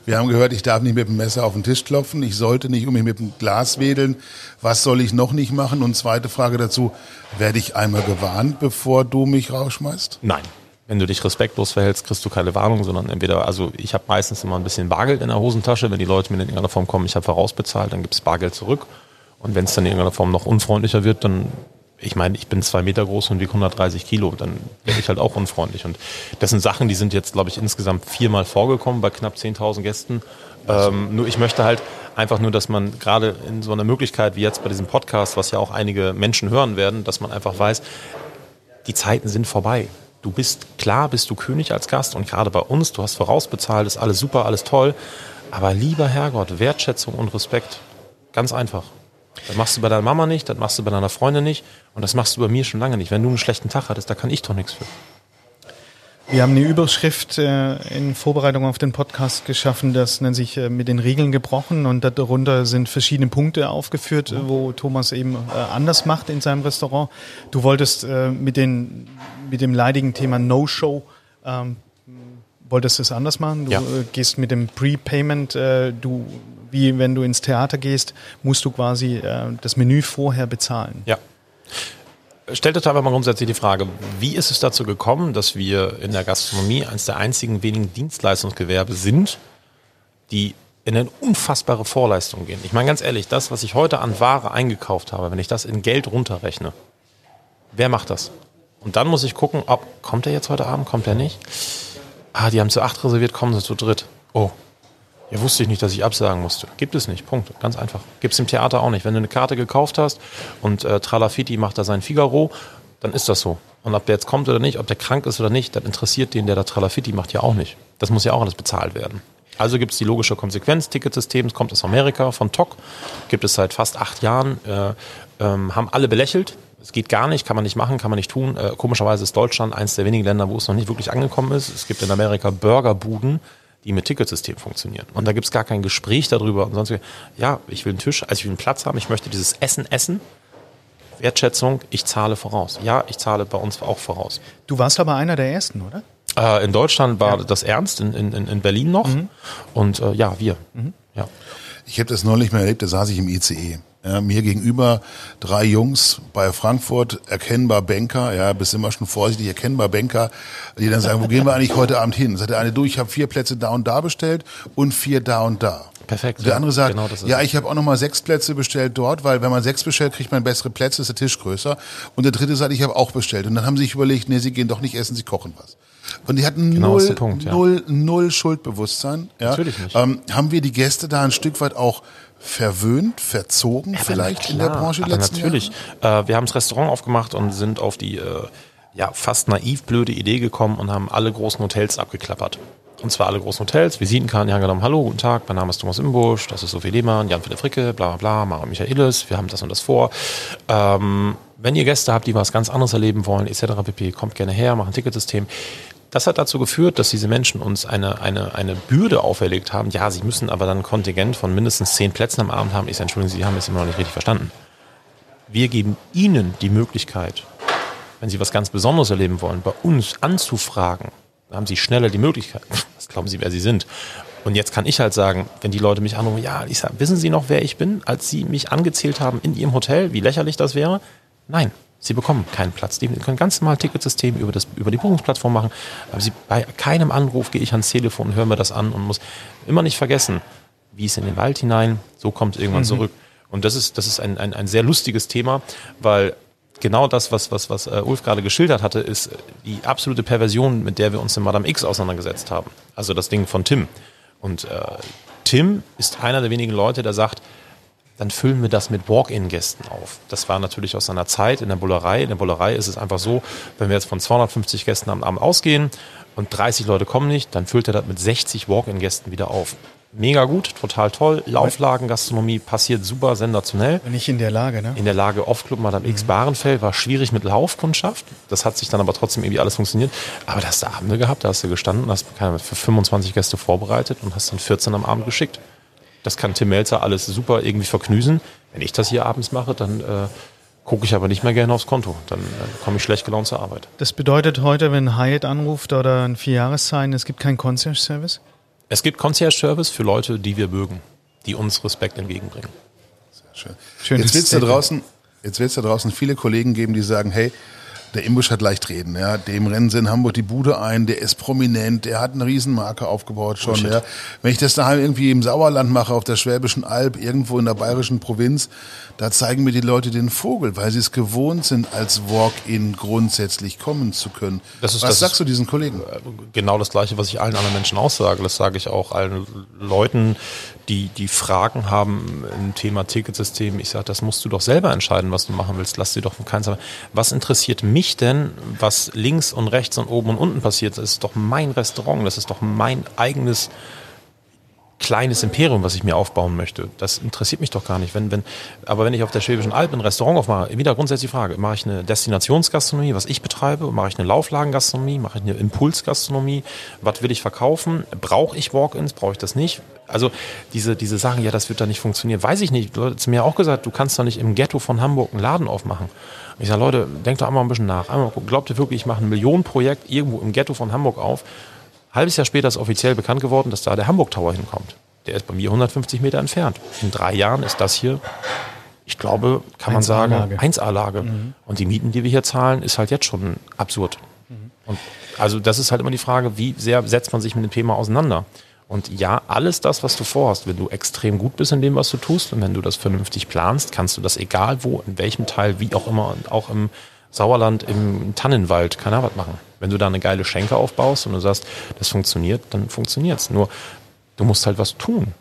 Wir haben gehört, ich darf nicht mit dem Messer auf den Tisch klopfen, ich sollte nicht um mich mit dem Glas wedeln. Was soll ich noch nicht machen? Und zweite Frage dazu, werde ich einmal gewarnt, bevor du mich rausschmeißt? Nein. Wenn du dich respektlos verhältst, kriegst du keine Warnung, sondern entweder, also ich habe meistens immer ein bisschen Bargeld in der Hosentasche, wenn die Leute mir in irgendeiner Form kommen, ich habe vorausbezahlt, dann gibt's Bargeld zurück. Und wenn es dann in irgendeiner Form noch unfreundlicher wird, dann, ich meine, ich bin zwei Meter groß und wiege 130 Kilo, dann werde ich halt auch unfreundlich. Und das sind Sachen, die sind jetzt, glaube ich, insgesamt viermal vorgekommen bei knapp 10.000 Gästen. Ähm, nur ich möchte halt einfach nur, dass man gerade in so einer Möglichkeit wie jetzt bei diesem Podcast, was ja auch einige Menschen hören werden, dass man einfach weiß, die Zeiten sind vorbei. Du bist, klar bist du König als Gast und gerade bei uns, du hast vorausbezahlt, ist alles super, alles toll. Aber lieber Herrgott, Wertschätzung und Respekt. Ganz einfach. Das machst du bei deiner Mama nicht, das machst du bei deiner Freundin nicht und das machst du bei mir schon lange nicht. Wenn du einen schlechten Tag hattest, da kann ich doch nichts für. Wir haben eine Überschrift äh, in Vorbereitung auf den Podcast geschaffen, das nennt sich äh, mit den Regeln gebrochen und darunter sind verschiedene Punkte aufgeführt, äh, wo Thomas eben äh, anders macht in seinem Restaurant. Du wolltest äh, mit, den, mit dem leidigen Thema No-Show, ähm, wolltest es anders machen. Du Ja. äh, gehst mit dem Prepayment, äh, du, wie wenn du ins Theater gehst, musst du quasi äh, das Menü vorher bezahlen. Ja. Stellt euch einfach mal grundsätzlich die Frage, wie ist es dazu gekommen, dass wir in der Gastronomie eines der einzigen wenigen Dienstleistungsgewerbe sind, die in eine unfassbare Vorleistung gehen. Ich meine ganz ehrlich, das, was ich heute an Ware eingekauft habe, wenn ich das in Geld runterrechne, wer macht das? Und dann muss ich gucken, ob, kommt er jetzt heute Abend, kommt er nicht? Ah, die haben zu acht reserviert, kommen sie zu dritt. Oh, ja, wusste ich nicht, dass ich absagen musste. Gibt es nicht. Punkt. Ganz einfach. Gibt es im Theater auch nicht. Wenn du eine Karte gekauft hast und äh, Tralafiti macht da sein Figaro, dann ist das so. Und ob der jetzt kommt oder nicht, ob der krank ist oder nicht, das interessiert den, der da Tralafiti macht, ja auch nicht. Das muss ja auch alles bezahlt werden. Also gibt es die logische Konsequenz, Ticketsystem kommt aus Amerika, von TOC, gibt es seit fast acht Jahren, äh, ähm, haben alle belächelt. Es geht gar nicht, kann man nicht machen, kann man nicht tun. Äh, komischerweise ist Deutschland eines der wenigen Länder, wo es noch nicht wirklich angekommen ist. Es gibt in Amerika Burgerbuden, die mit Ticketsystem funktionieren. Und da gibt es gar kein Gespräch darüber und sonst. Ja, ich will einen Tisch, also ich will einen Platz haben, ich möchte dieses Essen essen. Wertschätzung, ich zahle voraus. Ja, ich zahle bei uns auch voraus. Du warst aber einer der Ersten, oder? Äh, in Deutschland war ja. das Ernst, in, in, in Berlin noch. Mhm. Und äh, ja, wir. Mhm. Ja. Ich habe das neulich mal erlebt, da saß ich im ICE. Ja, mir gegenüber drei Jungs bei Frankfurt, erkennbar Banker, ja, bist immer schon vorsichtig, erkennbar Banker, die dann sagen, wo gehen wir eigentlich heute Abend hin? Sagt der eine, du, ich habe vier Plätze da und da bestellt und vier da und da. Perfekt. Der andere sagt, genau ja, ich habe auch nochmal sechs Plätze bestellt dort, weil wenn man sechs bestellt, kriegt man bessere Plätze, ist der Tisch größer. Und der dritte sagt, ich habe auch bestellt. Und dann haben sie sich überlegt, nee, sie gehen doch nicht essen, sie kochen was. Und die hatten genau null, Punkt, ja. null, null Schuldbewusstsein. Ja. Natürlich nicht. Ähm, haben wir die Gäste da ein Stück weit auch verwöhnt, verzogen ja, vielleicht in der Branche aber letzten natürlich. Äh, wir haben das Restaurant aufgemacht und sind auf die äh, ja, fast naiv blöde Idee gekommen und haben alle großen Hotels abgeklappert. Und zwar alle großen Hotels, Visitenkarten, die haben genommen, hallo, guten Tag, mein Name ist Thomas Imbusch, das ist Sophie Lehmann, Jan-Philipp Fricke, bla bla bla, Mara Michaelis, wir haben das und das vor. Ähm, wenn ihr Gäste habt, die was ganz anderes erleben wollen, etc. pp., kommt gerne her, machen ein Ticketsystem. Das hat dazu geführt, dass diese Menschen uns eine, eine, eine Bürde auferlegt haben. Ja, sie müssen aber dann ein Kontingent von mindestens zehn Plätzen am Abend haben. Ich sage, entschuldigen Sie, haben es immer noch nicht richtig verstanden. Wir geben Ihnen die Möglichkeit, wenn Sie was ganz Besonderes erleben wollen, bei uns anzufragen. Da haben Sie schneller die Möglichkeit. Was glauben Sie, wer Sie sind? Und jetzt kann ich halt sagen, wenn die Leute mich anrufen, ja, sag, wissen Sie noch, wer ich bin, als Sie mich angezählt haben in Ihrem Hotel, wie lächerlich das wäre? Nein, Sie bekommen keinen Platz. Sie können ganz normal Ticketsystem über, das, über die Buchungsplattform machen. Aber Sie, bei keinem Anruf gehe ich ans Telefon und höre mir das an und muss immer nicht vergessen, wie es in den Wald hinein, so kommt es irgendwann mhm. zurück. Und das ist, das ist ein, ein, ein sehr lustiges Thema, weil genau das, was, was, was uh, Ulf gerade geschildert hatte, ist die absolute Perversion, mit der wir uns in Madame X auseinandergesetzt haben. Also das Ding von Tim. Und äh, Tim ist einer der wenigen Leute, der sagt, dann füllen wir das mit Walk-in-Gästen auf. Das war natürlich aus seiner Zeit in der Bullerei. In der Bullerei ist es einfach so, wenn wir jetzt von 250 Gästen am Abend ausgehen und 30 Leute kommen nicht, dann füllt er das mit 60 Walk-in-Gästen wieder auf. Mega gut, total toll. Lauflagengastronomie passiert super, sensationell. Nicht in der Lage, ne? In der Lage Off-Club Madame X mhm. Bahrenfeld war schwierig mit Laufkundschaft. Das hat sich dann aber trotzdem irgendwie alles funktioniert. Aber da hast du Abende gehabt, da hast du gestanden, hast für 25 Gäste vorbereitet und hast dann 14 am Abend geschickt. Das kann Tim Melzer alles super irgendwie verknüsen. Wenn ich das hier abends mache, dann äh, gucke ich aber nicht mehr gerne aufs Konto. Dann äh, komme ich schlecht gelaunt zur Arbeit. Das bedeutet heute, wenn Hyatt anruft oder ein Vierjahreszeichen, es gibt keinen Concierge-Service? Es gibt Concierge-Service für Leute, die wir mögen, die uns Respekt entgegenbringen. Sehr schön. Schönes jetzt wird es da draußen, jetzt wird's da draußen viele Kollegen geben, die sagen, hey, der Imbusch hat leicht reden, ja. Dem rennen sie in Hamburg die Bude ein, der ist prominent, der hat eine Riesenmarke aufgebaut schon, oh ja. Wenn ich das daheim irgendwie im Sauerland mache, auf der Schwäbischen Alb, irgendwo in der bayerischen Provinz, da zeigen mir die Leute den Vogel, weil sie es gewohnt sind, als Walk-in grundsätzlich kommen zu können. Das ist, was sagst du diesen Kollegen? Äh, genau das Gleiche, was ich allen anderen Menschen aussage. Das sage ich auch allen Leuten, die, die Fragen haben im Thema Ticketsystem, ich sage, das musst du doch selber entscheiden, was du machen willst. Lass dir doch von keinem sagen. Was interessiert mich denn, was links und rechts und oben und unten passiert? Das ist doch mein Restaurant, das ist doch mein eigenes kleines Imperium, was ich mir aufbauen möchte. Das interessiert mich doch gar nicht. Wenn, wenn, aber wenn ich auf der Schwäbischen Alb ein Restaurant aufmache, wieder grundsätzlich die Frage, mache ich eine Destinationsgastronomie, was ich betreibe, mache ich eine Lauflagengastronomie, mache ich eine Impulsgastronomie, was will ich verkaufen, brauche ich Walk-ins, brauche ich das nicht? Also diese, diese Sachen, ja, das wird da nicht funktionieren, weiß ich nicht. Du hast mir auch gesagt, du kannst doch nicht im Ghetto von Hamburg einen Laden aufmachen. Ich sage, Leute, denkt doch einmal ein bisschen nach. Einmal, glaubt ihr wirklich, ich mache ein Millionenprojekt irgendwo im Ghetto von Hamburg auf Halbes Jahr später ist offiziell bekannt geworden, dass da der Hamburg Tower hinkommt. Der ist bei mir 150 Meter entfernt. In drei Jahren ist das hier, ich glaube, kann man sagen, 1A-Lage. Mhm. Und die Mieten, die wir hier zahlen, ist halt jetzt schon absurd. Mhm. Und also das ist halt immer die Frage, wie sehr setzt man sich mit dem Thema auseinander? Und ja, alles das, was du vorhast, wenn du extrem gut bist in dem, was du tust und wenn du das vernünftig planst, kannst du das egal wo, in welchem Teil, wie auch immer, auch im Sauerland im Tannenwald, keine Ahnung was machen. Wenn du da eine geile Schenke aufbaust und du sagst, das funktioniert, dann funktioniert's. Nur, du musst halt was tun.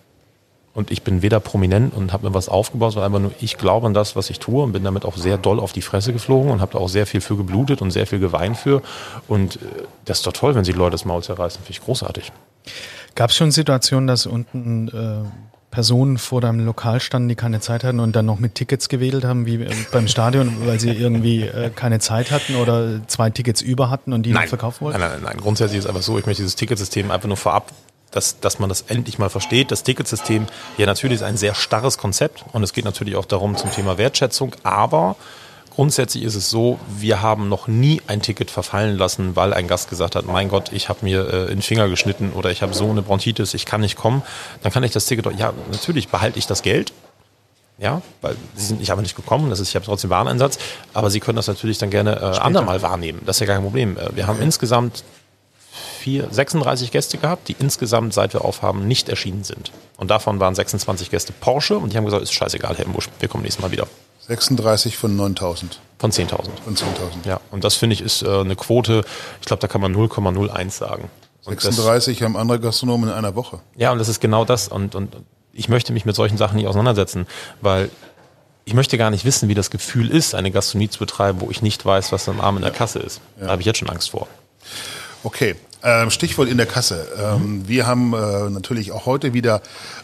Und ich bin weder prominent und habe mir was aufgebaut, sondern einfach nur, ich glaube an das, was ich tue und bin damit auch sehr doll auf die Fresse geflogen und habe da auch sehr viel für geblutet und sehr viel geweint für. Und äh, das ist doch toll, wenn sich Leute das Maul zerreißen, finde ich großartig. Gab es schon Situationen, dass unten äh, Personen vor deinem Lokal standen, die keine Zeit hatten und dann noch mit Tickets gewedelt haben, wie äh, beim Stadion, weil sie irgendwie äh, keine Zeit hatten oder zwei Tickets über hatten und die nein. noch verkaufen wollten? Nein, nein, nein. Grundsätzlich ist es einfach so, ich möchte dieses Ticketsystem einfach nur vorab dass, dass man das endlich mal versteht. Das Ticketsystem, ja natürlich ist ein sehr starres Konzept und es geht natürlich auch darum zum Thema Wertschätzung, aber Grundsätzlich ist es so, wir haben noch nie ein Ticket verfallen lassen, weil ein Gast gesagt hat, mein Gott, ich habe mir äh, in den Finger geschnitten oder ich habe so eine Bronchitis, ich kann nicht kommen. Dann kann ich das Ticket, ja, natürlich behalte ich das Geld. Ja, weil sie sind nicht einfach nicht gekommen, das ist, ich habe trotzdem Wareneinsatz, aber sie können das natürlich dann gerne äh, andermal wahrnehmen. Das ist ja gar kein Problem. Äh, wir haben insgesamt vier, 36 Gäste gehabt, die insgesamt, seit wir aufhaben, nicht erschienen sind. Und davon waren 26 Gäste Porsche und die haben gesagt, ist scheißegal, Herr Busch, wir kommen nächstes Mal wieder. 36 von 9000. Von 10.000. Von 10.000. Ja, und das finde ich ist äh, eine Quote, ich glaube, da kann man 0,01 sagen. Und 36 das, haben andere Gastronomen in einer Woche. Ja, und das ist genau das. Und, und ich möchte mich mit solchen Sachen nicht auseinandersetzen, weil ich möchte gar nicht wissen, wie das Gefühl ist, eine Gastronomie zu betreiben, wo ich nicht weiß, was am Arm in der Kasse ist. Ja. Da habe ich jetzt schon Angst vor. Okay, Stichwort in der Kasse. Ähm, wir haben äh, natürlich auch heute wieder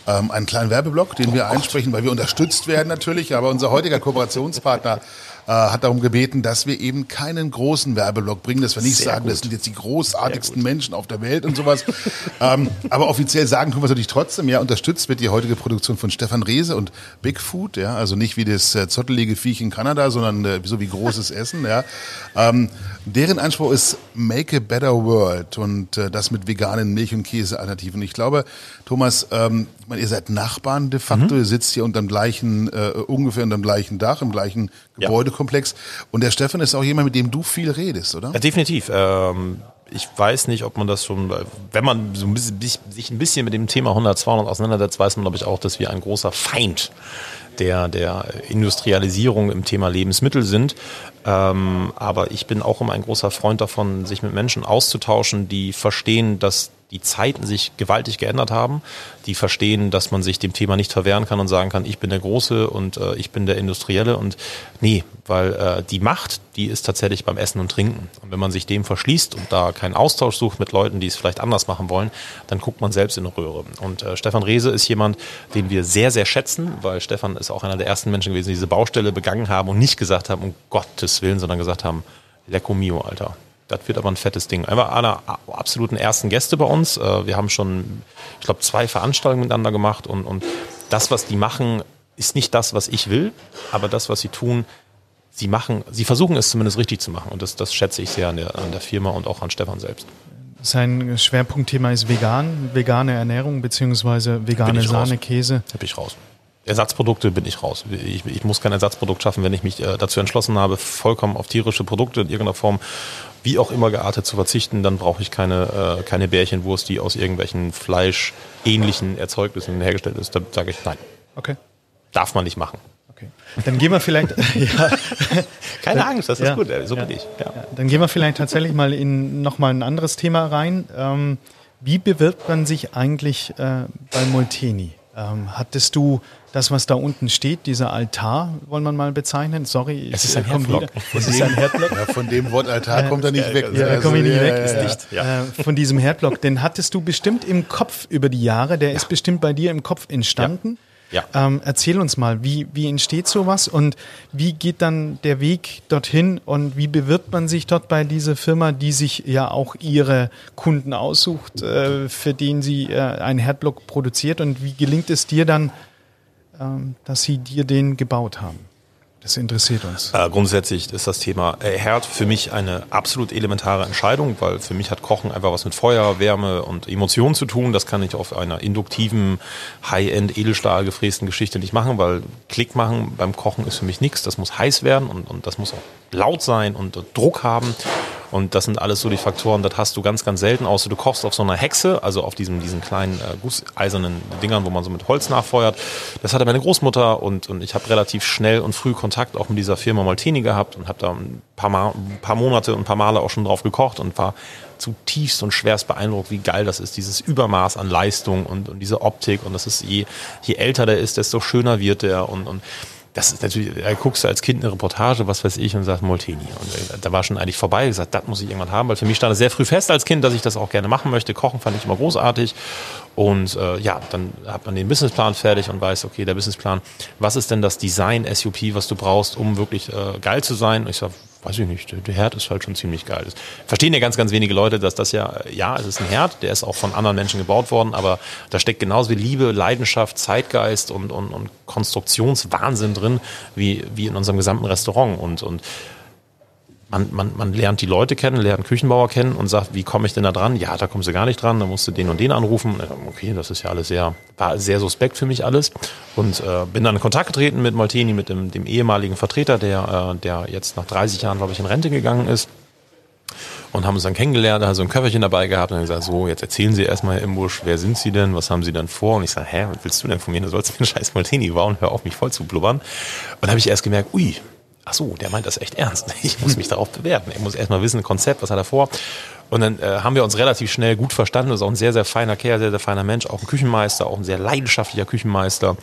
ähm, einen kleinen Werbeblock, den wir einsprechen, weil wir unterstützt werden natürlich. Aber unser heutiger Kooperationspartner äh, hat darum gebeten, dass wir eben keinen großen Werbeblock bringen, dass wir nicht Sehr sagen, gut. das sind jetzt die großartigsten Menschen auf der Welt und sowas. ähm, aber offiziell sagen tun wir es natürlich trotzdem. Ja, unterstützt wird die heutige Produktion von Stefan Rehse und Bigfood. Ja, also nicht wie das äh, zottelige Viech in Kanada, sondern äh, so wie großes Essen. Ja, ähm, deren Anspruch ist Make a Better World und äh, das mit veganen Milch- und Käsealternativen. Ich glaube, Thomas, ähm, ich meine, ihr seid Nachbarn de facto, mhm. ihr sitzt hier unter dem gleichen, äh, ungefähr unter dem gleichen Dach, im gleichen Gebäudekomplex. Und der Stefan ist auch jemand, mit dem du viel redest, oder? Ja, definitiv. Ähm, ich weiß nicht, ob man das schon, wenn man so ein bisschen, sich ein bisschen mit dem Thema 100, 200 auseinandersetzt, weiß man, glaube ich, auch, dass wir ein großer Feind der, der Industrialisierung im Thema Lebensmittel sind. Ähm, aber ich bin auch immer ein großer Freund davon, sich mit Menschen auszutauschen, die verstehen, dass die Zeiten sich gewaltig geändert haben, die verstehen, dass man sich dem Thema nicht verwehren kann und sagen kann, ich bin der Große und äh, ich bin der Industrielle und nee, weil äh, die Macht, die ist tatsächlich beim Essen und Trinken. Und wenn man sich dem verschließt und da keinen Austausch sucht mit Leuten, die es vielleicht anders machen wollen, dann guckt man selbst in eine Röhre. Und äh, Stefan Rehse ist jemand, den wir sehr, sehr schätzen, weil Stefan ist auch einer der ersten Menschen gewesen, die diese Baustelle begangen haben und nicht gesagt haben, um Gottes Willen, sondern gesagt haben, Lecco mio, Alter das wird aber ein fettes Ding. Einfach einer absoluten ersten Gäste bei uns. Äh, wir haben schon, ich glaube, zwei Veranstaltungen miteinander gemacht und, und das, was die machen, ist nicht das, was ich will, aber das, was sie tun, sie machen, sie versuchen es zumindest richtig zu machen und das, das schätze ich sehr an der, an der Firma und auch an Stefan selbst. Sein Schwerpunktthema ist vegan, vegane Ernährung beziehungsweise vegane Sahne, Käse. Da bin ich raus. Ersatzprodukte bin ich raus. Ich, ich, muss kein Ersatzprodukt schaffen, wenn ich mich äh, dazu entschlossen habe, vollkommen auf tierische Produkte in irgendeiner Form wie auch immer geartet zu verzichten, dann brauche ich keine, äh, keine Bärchenwurst, die aus irgendwelchen fleischähnlichen Erzeugnissen hergestellt ist. Da sage ich nein. Okay. Darf man nicht machen. Okay. Dann gehen wir vielleicht. ja. Keine dann, Angst, das ist ja, gut, so ja, bin ich. Ja. Dann gehen wir vielleicht tatsächlich mal in nochmal ein anderes Thema rein. Ähm, wie bewirbt man sich eigentlich äh, bei Molteni? Ähm, hattest du das, was da unten steht, dieser Altar, wollen wir mal bezeichnen? Sorry, es ist ein Herdblock. Es ist ein Herdblock. Ja, von dem Wort Altar kommt er nicht weg. Ja, da komme ich nicht weg. Ist nicht. Ja. Äh, von diesem Herdblock, den hattest du bestimmt im Kopf über die Jahre. Der ist bestimmt bei dir im Kopf entstanden. Ja. Ähm, erzähl uns mal, wie, wie entsteht sowas und wie geht dann der Weg dorthin und wie bewirbt man sich dort bei dieser Firma, die sich ja auch ihre Kunden aussucht, äh, für den sie äh, einen Herdblock produziert und wie gelingt es dir dann, äh, dass sie dir den gebaut haben? Das interessiert uns. Äh, grundsätzlich ist das Thema äh, Herd für mich eine absolut elementare Entscheidung, weil für mich hat Kochen einfach was mit Feuer, Wärme und Emotionen zu tun. Das kann ich auf einer induktiven, High-End, Edelstahl gefrästen Geschichte nicht machen, weil Klick machen beim Kochen ist für mich nichts. Das muss heiß werden und, und das muss auch laut sein und Druck haben. Und das sind alles so die Faktoren, das hast du ganz, ganz selten, außer du kochst auf so einer Hexe, also auf diesem, diesen kleinen äh, gusseisernen Dingern, wo man so mit Holz nachfeuert. Das hatte meine Großmutter und, und ich habe relativ schnell und früh Kontakt auch mit dieser Firma Maltini gehabt und habe da ein paar, Mal, paar Monate und ein paar Male auch schon drauf gekocht und war zutiefst und schwerst beeindruckt, wie geil das ist, dieses Übermaß an Leistung und, und diese Optik und das ist je, je älter der ist, desto schöner wird der und, und das ist natürlich, da guckst du als Kind eine Reportage, was weiß ich, und sagst Molteni. Und äh, da war schon eigentlich vorbei, gesagt, das muss ich irgendwann haben, weil für mich stand es sehr früh fest als Kind, dass ich das auch gerne machen möchte. Kochen fand ich immer großartig. Und äh, ja, dann hat man den Businessplan fertig und weiß, okay, der Businessplan, was ist denn das Design-SUP, was du brauchst, um wirklich äh, geil zu sein? Und ich sag, weiß ich nicht, der Herd ist halt schon ziemlich geil. Das verstehen ja ganz, ganz wenige Leute, dass das ja, ja, es ist ein Herd, der ist auch von anderen Menschen gebaut worden, aber da steckt genauso wie Liebe, Leidenschaft, Zeitgeist und, und, und Konstruktionswahnsinn drin, wie, wie in unserem gesamten Restaurant. Und, und man, man, man lernt die Leute kennen, lernt Küchenbauer kennen und sagt, wie komme ich denn da dran? Ja, da kommst du gar nicht dran, da musst du den und den anrufen. Okay, das ist ja alles sehr, war sehr suspekt für mich alles. Und äh, bin dann in Kontakt getreten mit Molteni, mit dem, dem ehemaligen Vertreter, der, äh, der jetzt nach 30 Jahren, glaube ich, in Rente gegangen ist. Und haben uns dann kennengelernt, da hat so ein Köfferchen dabei gehabt und dann gesagt, so, jetzt erzählen Sie erstmal, Herr Imbusch, wer sind Sie denn, was haben Sie denn vor? Und ich sage, hä, was willst du denn von mir? Du sollst mir einen scheiß Molteni bauen, hör auf, mich voll zu blubbern. Und dann habe ich erst gemerkt, ui, ach so, der meint das echt ernst. Ich muss mich darauf bewerben. Ich muss erstmal wissen, Konzept, was hat er vor. Und dann äh, haben wir uns relativ schnell gut verstanden. Das ist auch ein sehr, sehr feiner Kerl, sehr, sehr feiner Mensch, auch ein Küchenmeister, auch ein sehr leidenschaftlicher Küchenmeister.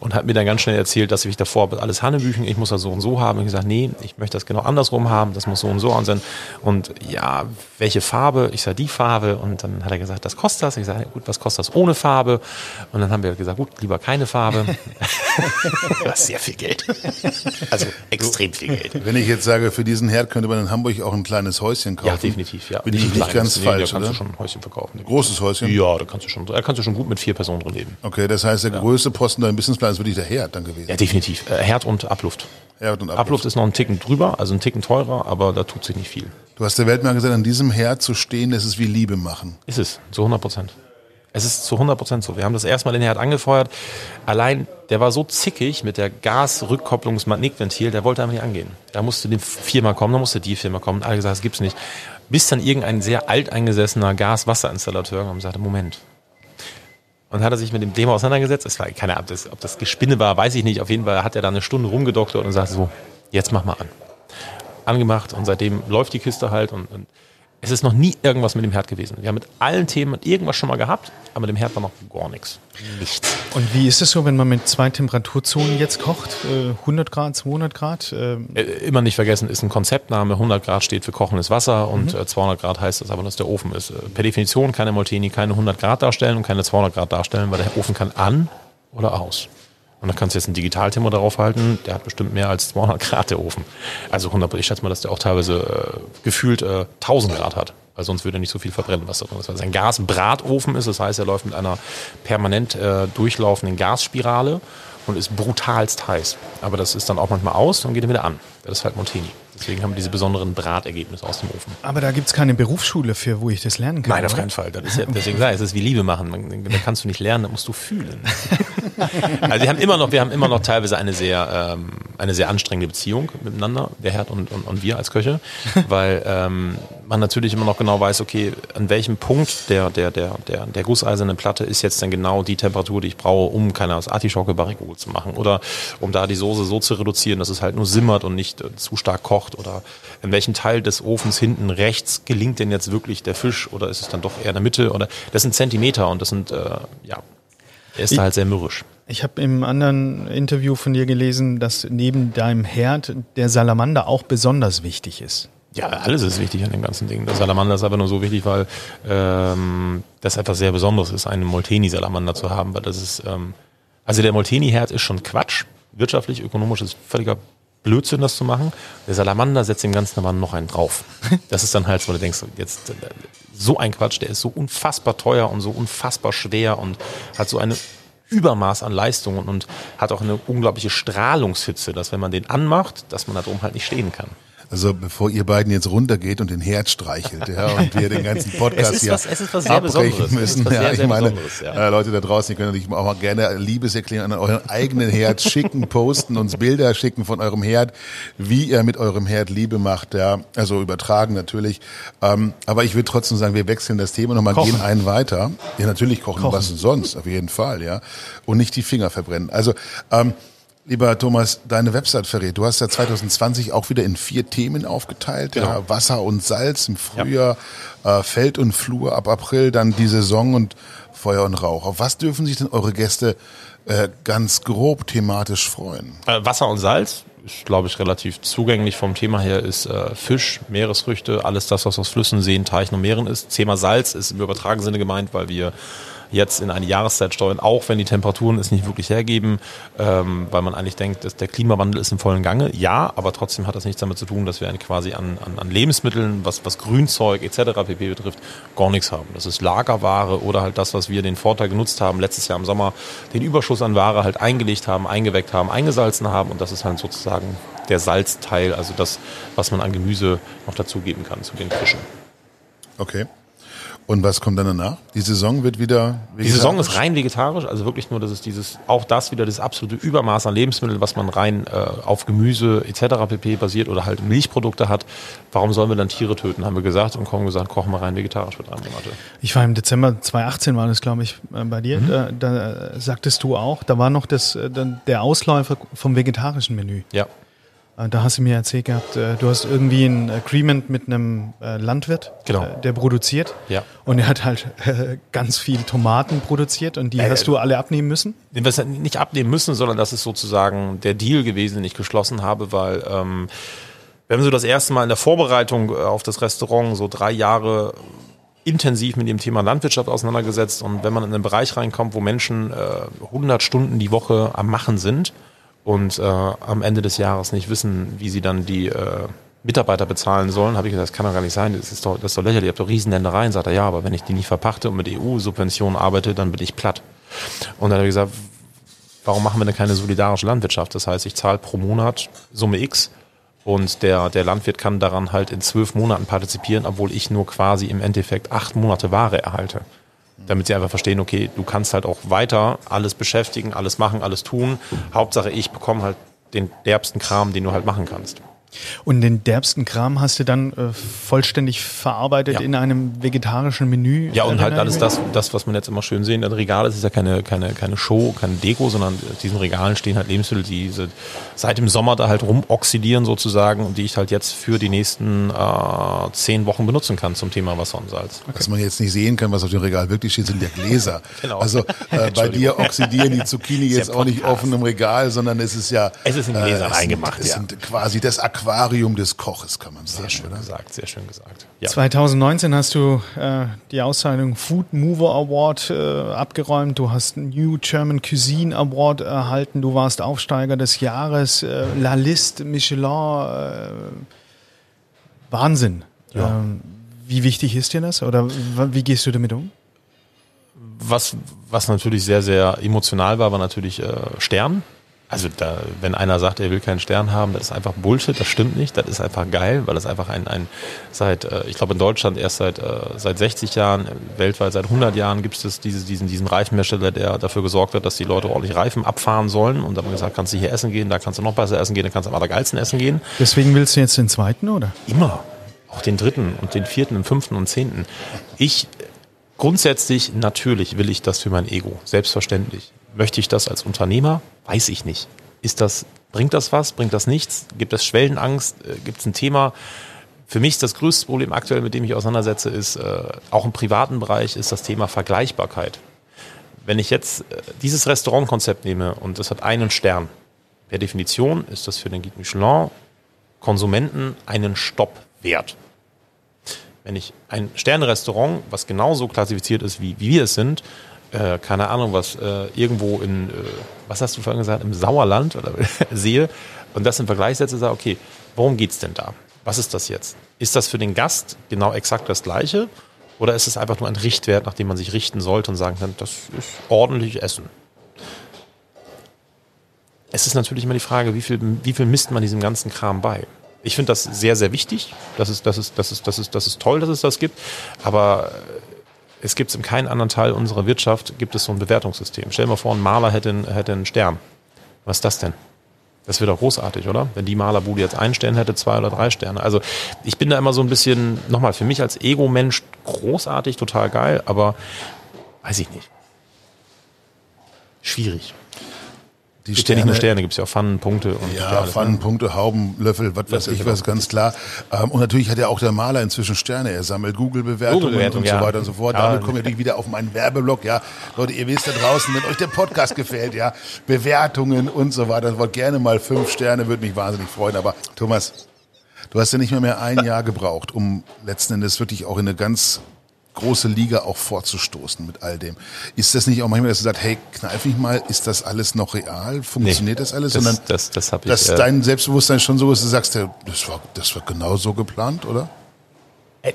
Und hat mir dann ganz schnell erzählt, dass ich davor alles Hannebüchen, ich muss das so und so haben. Und ich gesagt, nee, ich möchte das genau andersrum haben, das muss so und so ansehen. Und ja, welche Farbe? Ich sage, die Farbe. Und dann hat er gesagt, das kostet das. Ich sage, gut, was kostet das ohne Farbe? Und dann haben wir gesagt, gut, lieber keine Farbe. das ist sehr viel Geld. Also extrem viel Geld. Wenn ich jetzt sage, für diesen Herd könnte man in Hamburg auch ein kleines Häuschen kaufen. Ja, definitiv, ja. Bin ich nicht ganz nee, falsch, da kannst oder? du schon ein Häuschen verkaufen. Großes Häuschen? Ja, da kannst du schon, da kannst du schon gut mit vier Personen drin leben. Okay, das heißt, der größte Posten deinem Businessplan ist wirklich der Herd dann gewesen. Ja, definitiv. Äh, Herd und Abluft. Herd und Abluft ist noch ein Ticken drüber, also ein Ticken teurer, aber da tut sich nicht viel. Du hast der Welt mal gesagt, an diesem Herd zu stehen, das ist wie Liebe machen. Ist es, zu 100 Prozent. Es ist zu 100 Prozent so. Wir haben das erstmal den Herd angefeuert. Allein, der war so zickig mit der Gasrückkopplungsmagnetventil, der wollte einfach nicht angehen. Da musste die Firma kommen, da musste die Firma kommen. Alle gesagt, das gibt's nicht. Bis dann irgendein sehr alteingesessener Gas-Wasserinstallateur kam und sagte, Moment. Und hat er sich mit dem Thema auseinandergesetzt. Es war keine Ahnung, ob das, Gespinne war, weiß ich nicht. Auf jeden Fall hat er da eine Stunde rumgedoktert und sagt so, jetzt mach mal an. Angemacht und seitdem läuft die Kiste halt und, und es ist noch nie irgendwas mit dem Herd gewesen. Wir haben mit allen Themen irgendwas schon mal gehabt, aber mit dem Herd war noch gar nichts. Nichts. Und wie ist es so, wenn man mit zwei Temperaturzonen jetzt kocht? Äh, 100 Grad, 200 Grad? Ähm, Äh, Immer nicht vergessen, ist ein Konzeptname. 100 Grad steht für kochendes Wasser und äh, 200 Grad heißt das aber, dass der Ofen ist. Äh, Per Definition kann der Molteni keine 100 Grad darstellen und keine 200 Grad darstellen, weil der Ofen kann an oder aus. Und da kannst du jetzt einen Digitaltimo darauf halten, der hat bestimmt mehr als 200 Grad, der Ofen. Also 100, ich schätze mal, dass der auch teilweise äh, gefühlt äh, 1000 Grad hat. Weil sonst würde er nicht so viel verbrennen, was da drin ist. Weil es ein Gasbratofen ist, das heißt, er läuft mit einer permanent äh, durchlaufenden Gasspirale und ist brutalst heiß. Aber das ist dann auch manchmal aus und geht dann wieder an. Das ist halt Monteni. Deswegen haben wir diese besonderen Bratergebnisse aus dem Ofen. aber da gibt's keine Berufsschule für, wo ich das lernen kann. Nein, auf keinen Fall. Ja, deswegen sage ich, es ist wie Liebe machen. Man, da kannst du nicht lernen, da musst du fühlen. also wir haben immer noch, wir haben immer noch teilweise eine sehr, ähm, eine sehr anstrengende Beziehung miteinander, der Herd und, und, und wir als Köche, weil ähm, man natürlich immer noch genau weiß, okay, an welchem Punkt der, der, der, der, der gusseisernen Platte ist jetzt dann genau die Temperatur, die ich brauche, um keine aus Artischocke Barrique zu machen oder um da die Soße so zu reduzieren, dass es halt nur simmert und nicht äh, zu stark kocht oder in welchem Teil des Ofens hinten rechts gelingt denn jetzt wirklich der Fisch oder ist es dann doch eher in der Mitte oder das sind Zentimeter und das sind äh, ja er ist da halt sehr mürrisch. Ich habe im anderen Interview von dir gelesen, dass neben deinem Herd der Salamander auch besonders wichtig ist. Ja, alles ist wichtig an dem ganzen Ding. Der Salamander ist aber nur so wichtig, weil ähm, das etwas sehr Besonderes ist, einen Molteni-Salamander zu haben, weil das ist, ähm, also der Molteni-Herd ist schon Quatsch, wirtschaftlich, ökonomisch ist völliger Blödsinn, das zu machen. Der Salamander setzt dem Ganzen aber noch einen drauf. Das ist dann halt, wo du denkst, jetzt äh, so ein Quatsch, der ist so unfassbar teuer und so unfassbar schwer und hat so eine Übermaß an Leistungen und hat auch eine unglaubliche Strahlungshitze, dass wenn man den anmacht, dass man da drum halt nicht stehen kann. Also bevor ihr beiden jetzt runtergeht und den Herd streichelt, ja, und wir den ganzen Podcast hier was- es ist was sehr abbrechen müssen. ja, ich meine, ja. äh, Leute da draußen, ihr könnt natürlich auch mal gerne Liebeserklärungen an euren eigenen Herd schicken, posten, uns Bilder schicken von eurem Herd, wie ihr mit eurem Herd Liebe macht, ja, also übertragen natürlich. Ähm, aber ich würde trotzdem sagen, wir wechseln das Thema nochmal, Kochen. gehen einen weiter. Ja, natürlich kochen, Kochen. was sonst, auf jeden Fall, ja. Und nicht die Finger verbrennen. Also, ähm, Lieber Thomas, deine Website verrät, du hast ja 2020 auch wieder in vier Themen aufgeteilt. Ja, Genau. Wasser und Salz im Frühjahr, äh, Feld und Flur ab April, dann die Saison und Feuer und Rauch. Auf was dürfen sich denn eure Gäste äh, ganz grob thematisch freuen? Äh, Wasser und Salz ist, glaube ich, relativ zugänglich vom Thema her, ist äh, Fisch, Meeresfrüchte, alles das, was aus Flüssen, Seen, Teichen und Meeren ist. Thema Salz ist im übertragenen Sinne gemeint, weil wir jetzt in eine Jahreszeit steuern, auch wenn die Temperaturen es nicht wirklich hergeben, ähm, weil man eigentlich denkt, dass der Klimawandel ist im vollen Gange. Ja, aber trotzdem hat das nichts damit zu tun, dass wir quasi an, an, an Lebensmitteln, was, was Grünzeug etc. pp. betrifft, gar nichts haben. Das ist Lagerware oder halt das, was wir den Vorteil genutzt haben, letztes Jahr im Sommer den Überschuss an Ware halt eingelegt haben, eingeweckt haben, eingesalzen haben und das ist halt sozusagen der Salzteil, also das, was man an Gemüse noch dazugeben kann zu den Fischen. Okay. Und was kommt dann danach? Die Saison wird wieder Die Saison ist rein vegetarisch, also wirklich nur, dass es dieses, auch das wieder das absolute Übermaß an Lebensmitteln, was man rein äh, auf Gemüse etc. pp. basiert oder halt Milchprodukte hat. Warum sollen wir dann Tiere töten, haben wir gesagt und kommen gesagt, kochen wir rein vegetarisch für drei Monate. Ich war im Dezember 2018 war das, glaube ich, äh, bei dir. Mhm. Da, da äh, sagtest du auch, da war noch das, äh, der Ausläufer vom vegetarischen Menü. Ja. Äh, Da hast du mir erzählt gehabt, äh, du hast irgendwie ein Agreement mit einem äh, Landwirt, Genau. der produziert. Ja. Und er hat halt ganz viel Tomaten produziert und die Äh, hast du alle abnehmen müssen. den wir nicht abnehmen müssen, sondern das ist sozusagen der Deal gewesen, den ich geschlossen habe, weil ähm, wir haben so das erste Mal in der Vorbereitung auf das Restaurant so drei Jahre intensiv mit dem Thema Landwirtschaft auseinandergesetzt und wenn man in einen Bereich reinkommt, wo Menschen äh, 100 Stunden die Woche am Machen sind und äh, am Ende des Jahres nicht wissen, wie sie dann die äh, Mitarbeiter bezahlen sollen, habe ich gesagt, das kann doch gar nicht sein, das ist doch, das ist doch lächerlich, ihr habt doch Riesenländereien, sagt er, ja, aber wenn ich die nicht verpachte und mit EU-Subventionen arbeite, dann bin ich platt. Und dann habe ich gesagt, warum machen wir denn keine solidarische Landwirtschaft? Das heißt, ich zahle pro Monat Summe X und der, der Landwirt kann daran halt in zwölf Monaten partizipieren, obwohl ich nur quasi im Endeffekt acht Monate Ware erhalte. Damit sie einfach verstehen, okay, du kannst halt auch weiter alles beschäftigen, alles machen, alles tun. Hauptsache, ich bekomme halt den derbsten Kram, den du halt machen kannst. Und den derbsten Kram hast du dann äh, vollständig verarbeitet Ja. in einem vegetarischen Menü. Ja, und äh, halt alles Menü? das, das, was man jetzt immer schön sehen. Das Regal das ist ja keine, keine, keine Show, keine Deko, sondern auf diesen Regalen stehen halt Lebensmittel, die se- seit dem Sommer da halt rumoxidieren sozusagen und die ich halt jetzt für die nächsten äh, zehn Wochen benutzen kann zum Thema Wasser und Salz. Was man jetzt nicht sehen kann, was auf dem Regal wirklich steht, sind ja Gläser. Genau. Also äh, bei dir oxidieren die Zucchini jetzt auch nicht offen im Regal, sondern es ist ja Es ist in Gläsern es eingemacht, Sind, es ja. sind quasi das Aquarium des Koches, kann man sagen. Sehr schön oder? gesagt, sehr schön gesagt. Ja. 2019 hast du äh, die Auszeichnung Food Mover Award äh, abgeräumt. Du hast einen New German Cuisine Award erhalten. Du warst Aufsteiger des Jahres. Äh, La Liste, Michelin. Äh, Wahnsinn. Ja. Ähm, wie wichtig ist dir das? Oder wie gehst du damit um? Was, was natürlich sehr, sehr emotional war, war natürlich äh, Stern. Also da, wenn einer sagt, er will keinen Stern haben, das ist einfach Bullshit, das stimmt nicht, das ist einfach geil, weil das einfach ein, ein seit, äh, ich glaube in Deutschland erst seit, äh, seit 60 Jahren, weltweit seit 100 Jahren gibt es diese, diesen, diesen Reifenhersteller, der dafür gesorgt hat, dass die Leute ordentlich Reifen abfahren sollen und dann haben gesagt, kannst du hier essen gehen, da kannst du noch besser essen gehen, da kannst du am allergeilsten essen gehen. Deswegen willst du jetzt den zweiten, oder? Immer. Auch den dritten und den vierten, den fünften und zehnten. Ich, grundsätzlich, natürlich will ich das für mein Ego. Selbstverständlich. Möchte ich das als Unternehmer? Weiß ich nicht. Ist das, bringt das was? Bringt das nichts? Gibt es Schwellenangst? Äh, Gibt es ein Thema? Für mich ist das größte Problem aktuell, mit dem ich auseinandersetze, ist, äh, auch im privaten Bereich, ist das Thema Vergleichbarkeit. Wenn ich jetzt äh, dieses Restaurantkonzept nehme und das hat einen Stern, per Definition ist das für den Guide Michelin Konsumenten einen Stopp wert. Wenn ich ein Sternrestaurant, was genauso klassifiziert ist, wie, wie wir es sind, äh, keine Ahnung, was äh, irgendwo in, äh, was hast du vorhin gesagt, im Sauerland oder sehe und das im Vergleich setze, sage, okay, worum geht's denn da? Was ist das jetzt? Ist das für den Gast genau exakt das Gleiche? Oder ist es einfach nur ein Richtwert, nach dem man sich richten sollte und sagen kann, das ist ordentlich Essen? Es ist natürlich immer die Frage, wie viel, wie viel misst man diesem ganzen Kram bei? Ich finde das sehr, sehr wichtig. Das ist, das, ist, das, ist, das, ist, das ist toll, dass es das gibt. Aber es gibt in keinem anderen Teil unserer Wirtschaft, gibt es so ein Bewertungssystem. Stell dir mal vor, ein Maler hätte, einen- hätte einen Stern. Was ist das denn? Das wäre doch großartig, oder? Wenn die Malerbude jetzt einen Stern hätte, zwei oder drei Sterne. Also ich bin da immer so ein bisschen, nochmal, für mich als Ego-Mensch großartig, total geil, aber weiß ich nicht. Schwierig. Die Gibt ja nicht nur Sterne, gibt es ja auch Pfannen, Punkte und Ja, alles, ne? Pfannen, Punkte, Hauben, Löffel, was weiß ich, was ganz klar. Ähm, und natürlich hat ja auch der Maler inzwischen Sterne. Er sammelt Google-Bewertungen Google-Bewertungen, und so ja. weiter und so fort. Ja. Damit kommen wir natürlich wieder auf meinen Werbeblock. Ja, Leute, ihr wisst da draußen, wenn euch der Podcast gefällt, ja, Bewertungen und so weiter. Wollt gerne mal fünf Sterne, würde mich wahnsinnig freuen. Aber Thomas, du hast ja nicht mehr mehr ein Jahr gebraucht, um letzten Endes wirklich auch in eine ganz große Liga auch vorzustoßen mit all dem. Ist das nicht auch manchmal, dass du sagst, hey, kneif mich mal, ist das alles noch real? Funktioniert das alles? das, Sondern das, das habe ich. dass äh, dein Selbstbewusstsein schon so ist, du sagst, das war, das war genau so geplant, oder?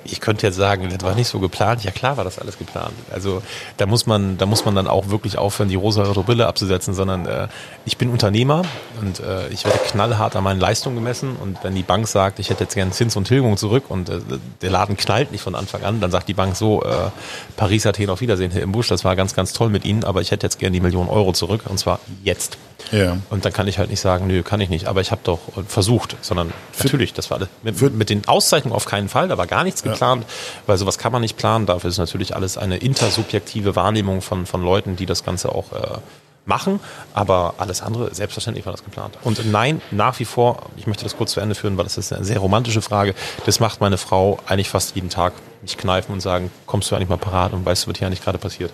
Ich könnte jetzt sagen, das war nicht so geplant. Ja klar war das alles geplant. Also da muss man, da muss man dann auch wirklich aufhören, die rosa Brille abzusetzen, sondern äh, ich bin Unternehmer und äh, ich werde knallhart an meinen Leistungen gemessen. Und wenn die Bank sagt, ich hätte jetzt gerne Zins und Tilgung zurück und äh, der Laden knallt nicht von Anfang an, dann sagt die Bank so, äh, Paris, Athen, auf Wiedersehen, Herr Imbusch, das war ganz, ganz toll mit Ihnen, aber ich hätte jetzt gerne die Million Euro zurück und zwar jetzt. Ja. Und dann kann ich halt nicht sagen, nö, kann ich nicht. Aber ich habe doch äh, versucht, sondern natürlich, das war alles. Mit, mit den Auszeichnungen auf keinen Fall, da war gar nichts geplant, weil sowas kann man nicht planen. Dafür ist natürlich alles eine intersubjektive Wahrnehmung von, von Leuten, die das Ganze auch äh, machen. Aber alles andere, selbstverständlich war das geplant. Und nein, nach wie vor, ich möchte das kurz zu Ende führen, weil das ist eine sehr romantische Frage. Das macht meine Frau eigentlich fast jeden Tag. Mich kneifen und sagen, kommst du eigentlich mal parat und weißt du, was hier eigentlich gerade passiert?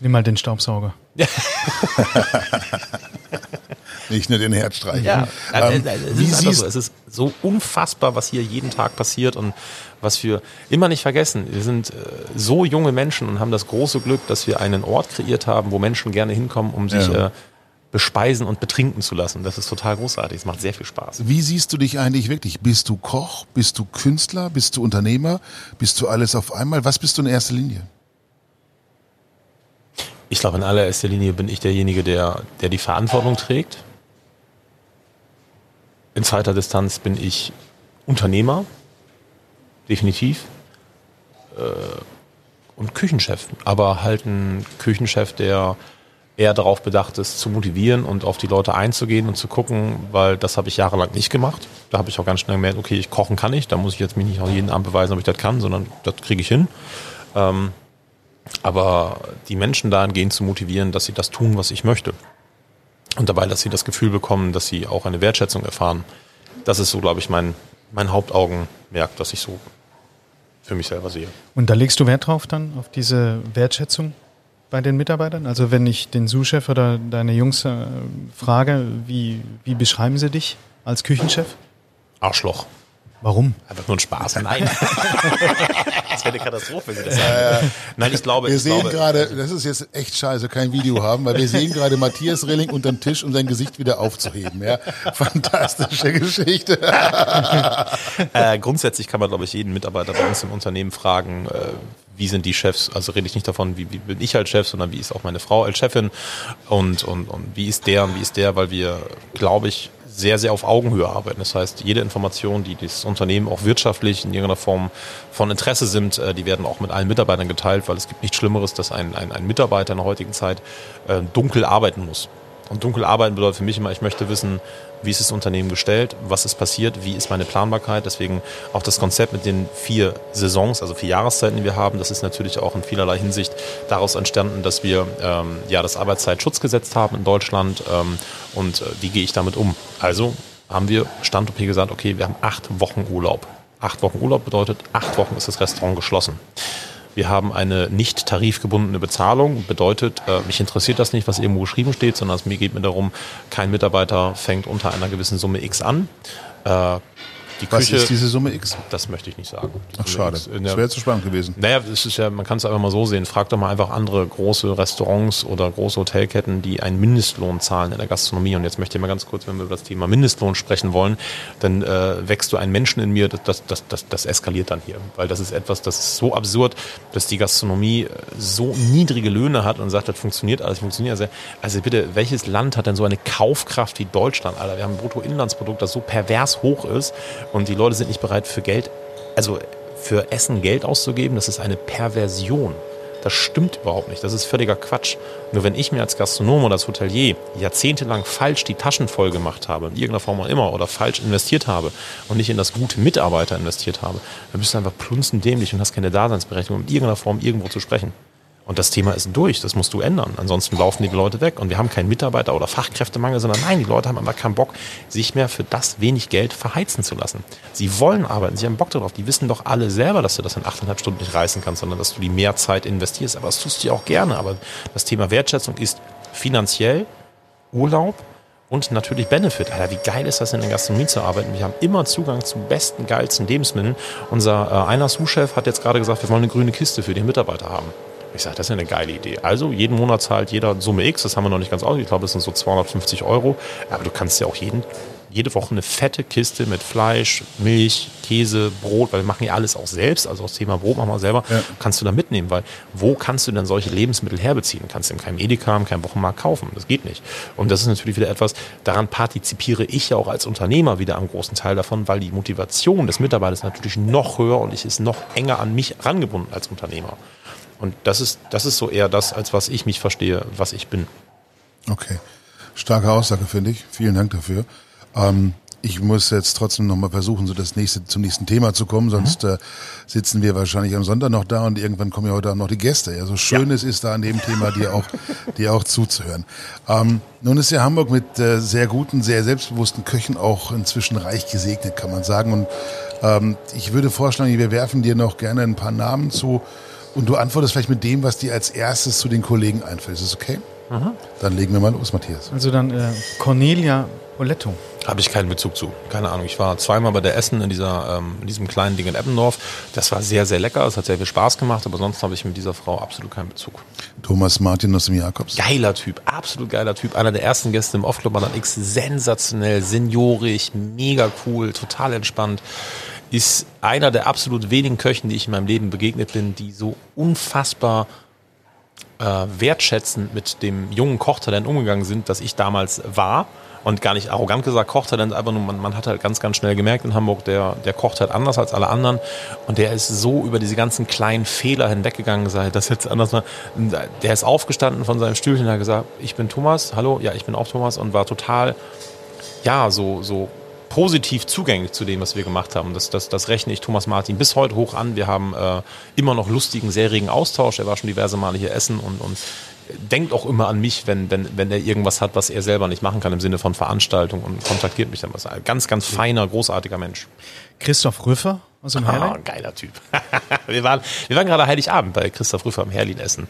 Nimm mal den Staubsauger. Nicht nur den Herz streichen. Ja, Ähm, äh, äh, es, ist einfach so. es ist so unfassbar, was hier jeden Tag passiert und was wir immer nicht vergessen. Wir sind äh, so junge Menschen und haben das große Glück, dass wir einen Ort kreiert haben, wo Menschen gerne hinkommen, um sich Ja. äh, bespeisen und betrinken zu lassen. Das ist total großartig. Es macht sehr viel Spaß. Wie siehst du dich eigentlich wirklich? Bist du Koch? Bist du Künstler? Bist du Unternehmer? Bist du alles auf einmal? Was bist du in erster Linie? Ich glaube, in allererster Linie bin ich derjenige, der, der die Verantwortung trägt. In zweiter Distanz bin ich Unternehmer, definitiv. Äh, und Küchenchef. Aber halt ein Küchenchef, der eher darauf bedacht ist, zu motivieren und auf die Leute einzugehen und zu gucken, weil das habe ich jahrelang nicht gemacht. Da habe ich auch ganz schnell gemerkt, okay, ich kochen kann ich, da muss ich jetzt mich nicht auch jeden Abend beweisen, ob ich das kann, sondern das kriege ich hin. Ähm, aber die Menschen dahingehend zu motivieren, dass sie das tun, was ich möchte. Und dabei, dass sie das Gefühl bekommen, dass sie auch eine Wertschätzung erfahren. Das ist so, glaube ich, mein, mein Hauptaugenmerk, das ich so für mich selber sehe. Und da legst du Wert drauf dann, auf diese Wertschätzung bei den Mitarbeitern? Also wenn ich den Sous-Chef oder deine Jungs äh, frage, wie, wie beschreiben sie dich als Küchenchef? Arschloch. Warum? Einfach nur ein Spaß. Nein. das wäre eine Katastrophe, wenn Sie das sagen. Nein, ich glaube, Wir ich sehen gerade, das ist jetzt echt scheiße, kein Video haben, weil wir sehen gerade Matthias Rilling unterm Tisch, um sein Gesicht wieder aufzuheben. Ja, fantastische Geschichte. Äh, grundsätzlich kann man, glaube ich, jeden Mitarbeiter bei uns im Unternehmen fragen, äh, wie sind die Chefs, also rede ich nicht davon, wie, wie bin ich als Chef, sondern wie ist auch meine Frau als Chefin und, und, und wie ist der und wie ist der, weil wir, glaube ich, sehr, sehr auf Augenhöhe arbeiten. Das heißt, jede Information, die das Unternehmen auch wirtschaftlich in irgendeiner Form von Interesse sind, äh, die werden auch mit allen Mitarbeitern geteilt, weil es gibt nichts Schlimmeres, dass ein, ein, ein Mitarbeiter in der heutigen Zeit äh, dunkel arbeiten muss. Und dunkel arbeiten bedeutet für mich immer, ich möchte wissen, wie ist das Unternehmen gestellt, was ist passiert, wie ist meine Planbarkeit. Deswegen auch das Konzept mit den vier Saisons, also vier Jahreszeiten, die wir haben, das ist natürlich auch in vielerlei Hinsicht daraus entstanden, dass wir ähm, ja das Arbeitszeitschutzgesetz haben in Deutschland ähm, und äh, wie gehe ich damit um. Also haben wir Stand hier gesagt, okay, wir haben acht Wochen Urlaub. Acht Wochen Urlaub bedeutet, acht Wochen ist das Restaurant geschlossen. Wir haben eine nicht tarifgebundene Bezahlung. Bedeutet, äh, mich interessiert das nicht, was irgendwo geschrieben steht, sondern es mir geht mir darum, kein Mitarbeiter fängt unter einer gewissen Summe X an. Äh, die Was Küche, ist diese Summe X? das möchte ich nicht sagen. Ach, schade. X Das wäre zu spannend gewesen. naja, es ist ja, man kann es einfach mal so sehen. Frag doch mal einfach andere große Restaurants oder große Hotelketten, die einen Mindestlohn zahlen in der Gastronomie. Und jetzt möchte ich mal ganz kurz, wenn wir über das Thema Mindestlohn sprechen wollen, dann äh, wächst du einen Menschen in mir, das, das, das, das, eskaliert dann hier. Weil das ist etwas, das ist so absurd, dass die Gastronomie äh, so niedrige Löhne hat und sagt, das funktioniert alles, funktioniert alles. Also bitte, welches Land hat denn so eine Kaufkraft wie Deutschland? Alter, wir haben ein Bruttoinlandsprodukt, das so pervers hoch ist und die Leute sind nicht bereit für Geld, also für Essen Geld auszugeben, das ist eine Perversion. Das stimmt überhaupt nicht. Das ist völliger Quatsch. Nur wenn ich mir als Gastronom oder als Hotelier jahrzehntelang falsch die Taschen voll gemacht habe, in irgendeiner Form auch immer, oder falsch investiert habe und nicht in das gute Mitarbeiter investiert habe, dann bist du einfach plunzendämlich und hast keine Daseinsberechtigung, in irgendeiner Form irgendwo zu sprechen. Und das Thema ist durch, das musst du ändern. Ansonsten laufen die Leute weg. Und wir haben keinen Mitarbeiter- oder Fachkräftemangel, sondern nein, die Leute haben einfach keinen Bock, sich mehr für das wenig Geld verheizen zu lassen. Sie wollen arbeiten, sie haben Bock darauf. Die wissen doch alle selber, dass du das in achteinhalb Stunden nicht reißen kannst, sondern dass du die mehr Zeit investierst. Aber das tust du ja auch gerne. Aber das Thema Wertschätzung ist finanziell, Urlaub und natürlich Benefit. Alter, wie geil ist das in der Gastronomie zu arbeiten? Wir haben immer Zugang zu besten, geilsten Lebensmitteln. Unser äh, einer Sous-Chef hat jetzt gerade gesagt, wir wollen eine grüne Kiste für den Mitarbeiter haben. Ich sage, das ist ja eine geile Idee. Also jeden Monat zahlt jeder Summe X, das haben wir noch nicht ganz aus. Ich glaube, das sind so 250 Euro. Aber du kannst ja auch jeden, jede Woche eine fette Kiste mit Fleisch, Milch, Käse, Brot, weil wir machen ja alles auch selbst. Also das Thema Brot machen wir selber. Ja. Kannst du da mitnehmen, weil wo kannst du denn solche Lebensmittel herbeziehen? Kannst du in keinem Edeka, in keinem Wochenmarkt kaufen. Das geht nicht. Und das ist natürlich wieder etwas, daran partizipiere ich ja auch als Unternehmer wieder am großen Teil davon, weil die Motivation des Mitarbeiters natürlich noch höher und ich ist noch enger an mich rangebunden als Unternehmer. Und das ist, das ist so eher das, als was ich mich verstehe, was ich bin. Okay. Starke Aussage, finde ich. Vielen Dank dafür. Ähm, ich muss jetzt trotzdem nochmal versuchen, so das nächste, zum nächsten Thema zu kommen, sonst äh, sitzen wir wahrscheinlich am Sonntag noch da und irgendwann kommen ja heute Abend noch die Gäste. Ja, so schön es ist da an dem Thema, dir auch, dir auch zuzuhören. Ähm, nun ist ja Hamburg mit äh, sehr guten, sehr selbstbewussten Köchen auch inzwischen reich gesegnet, kann man sagen. Und ähm, ich würde vorschlagen, wir werfen dir noch gerne ein paar Namen zu und du antwortest vielleicht mit dem, was dir als erstes zu den Kollegen einfällt. Ist das okay? Dann legen wir mal los, Matthias. Also dann äh, Cornelia Oletto. Habe ich keinen Bezug zu. Keine Ahnung. Ich war zweimal bei der Essen in, dieser, ähm, in diesem kleinen Ding in Eppendorf. Das war sehr, sehr lecker. Es hat sehr viel Spaß gemacht, aber sonst habe ich mit dieser Frau absolut keinen Bezug. Thomas Martin aus dem Jakobs. Geiler Typ, absolut geiler Typ. Einer der ersten Gäste im Off-Club, X, sensationell, seniorig, mega cool, total entspannt. Ist einer der absolut wenigen Köchen, die ich in meinem Leben begegnet bin, die so unfassbar äh, wertschätzend mit dem jungen Kochtalent umgegangen sind, dass ich damals war. Und gar nicht arrogant gesagt, Kochtalent, einfach nur, man, man hat halt ganz, ganz schnell gemerkt in Hamburg, der, der kocht halt anders als alle anderen. Und der ist so über diese ganzen kleinen Fehler hinweggegangen, sei das jetzt anders war. Der ist aufgestanden von seinem Stühlchen und hat gesagt, ich bin Thomas, hallo, ja, ich bin auch Thomas und war total, ja, so, so positiv zugänglich zu dem, was wir gemacht haben. Das, das, das rechne ich Thomas Martin bis heute hoch an. Wir haben äh, immer noch lustigen, sehr regen Austausch. Er war schon diverse Male hier essen und, und denkt auch immer an mich, wenn, wenn, wenn er irgendwas hat, was er selber nicht machen kann im Sinne von Veranstaltung und kontaktiert mich dann was. Ein ganz, ganz feiner, großartiger Mensch. Christoph Rüffer aus dem Ah, Herling. ein geiler Typ. wir, waren, wir waren gerade Heiligabend bei Christoph Rüffer am Herlin essen.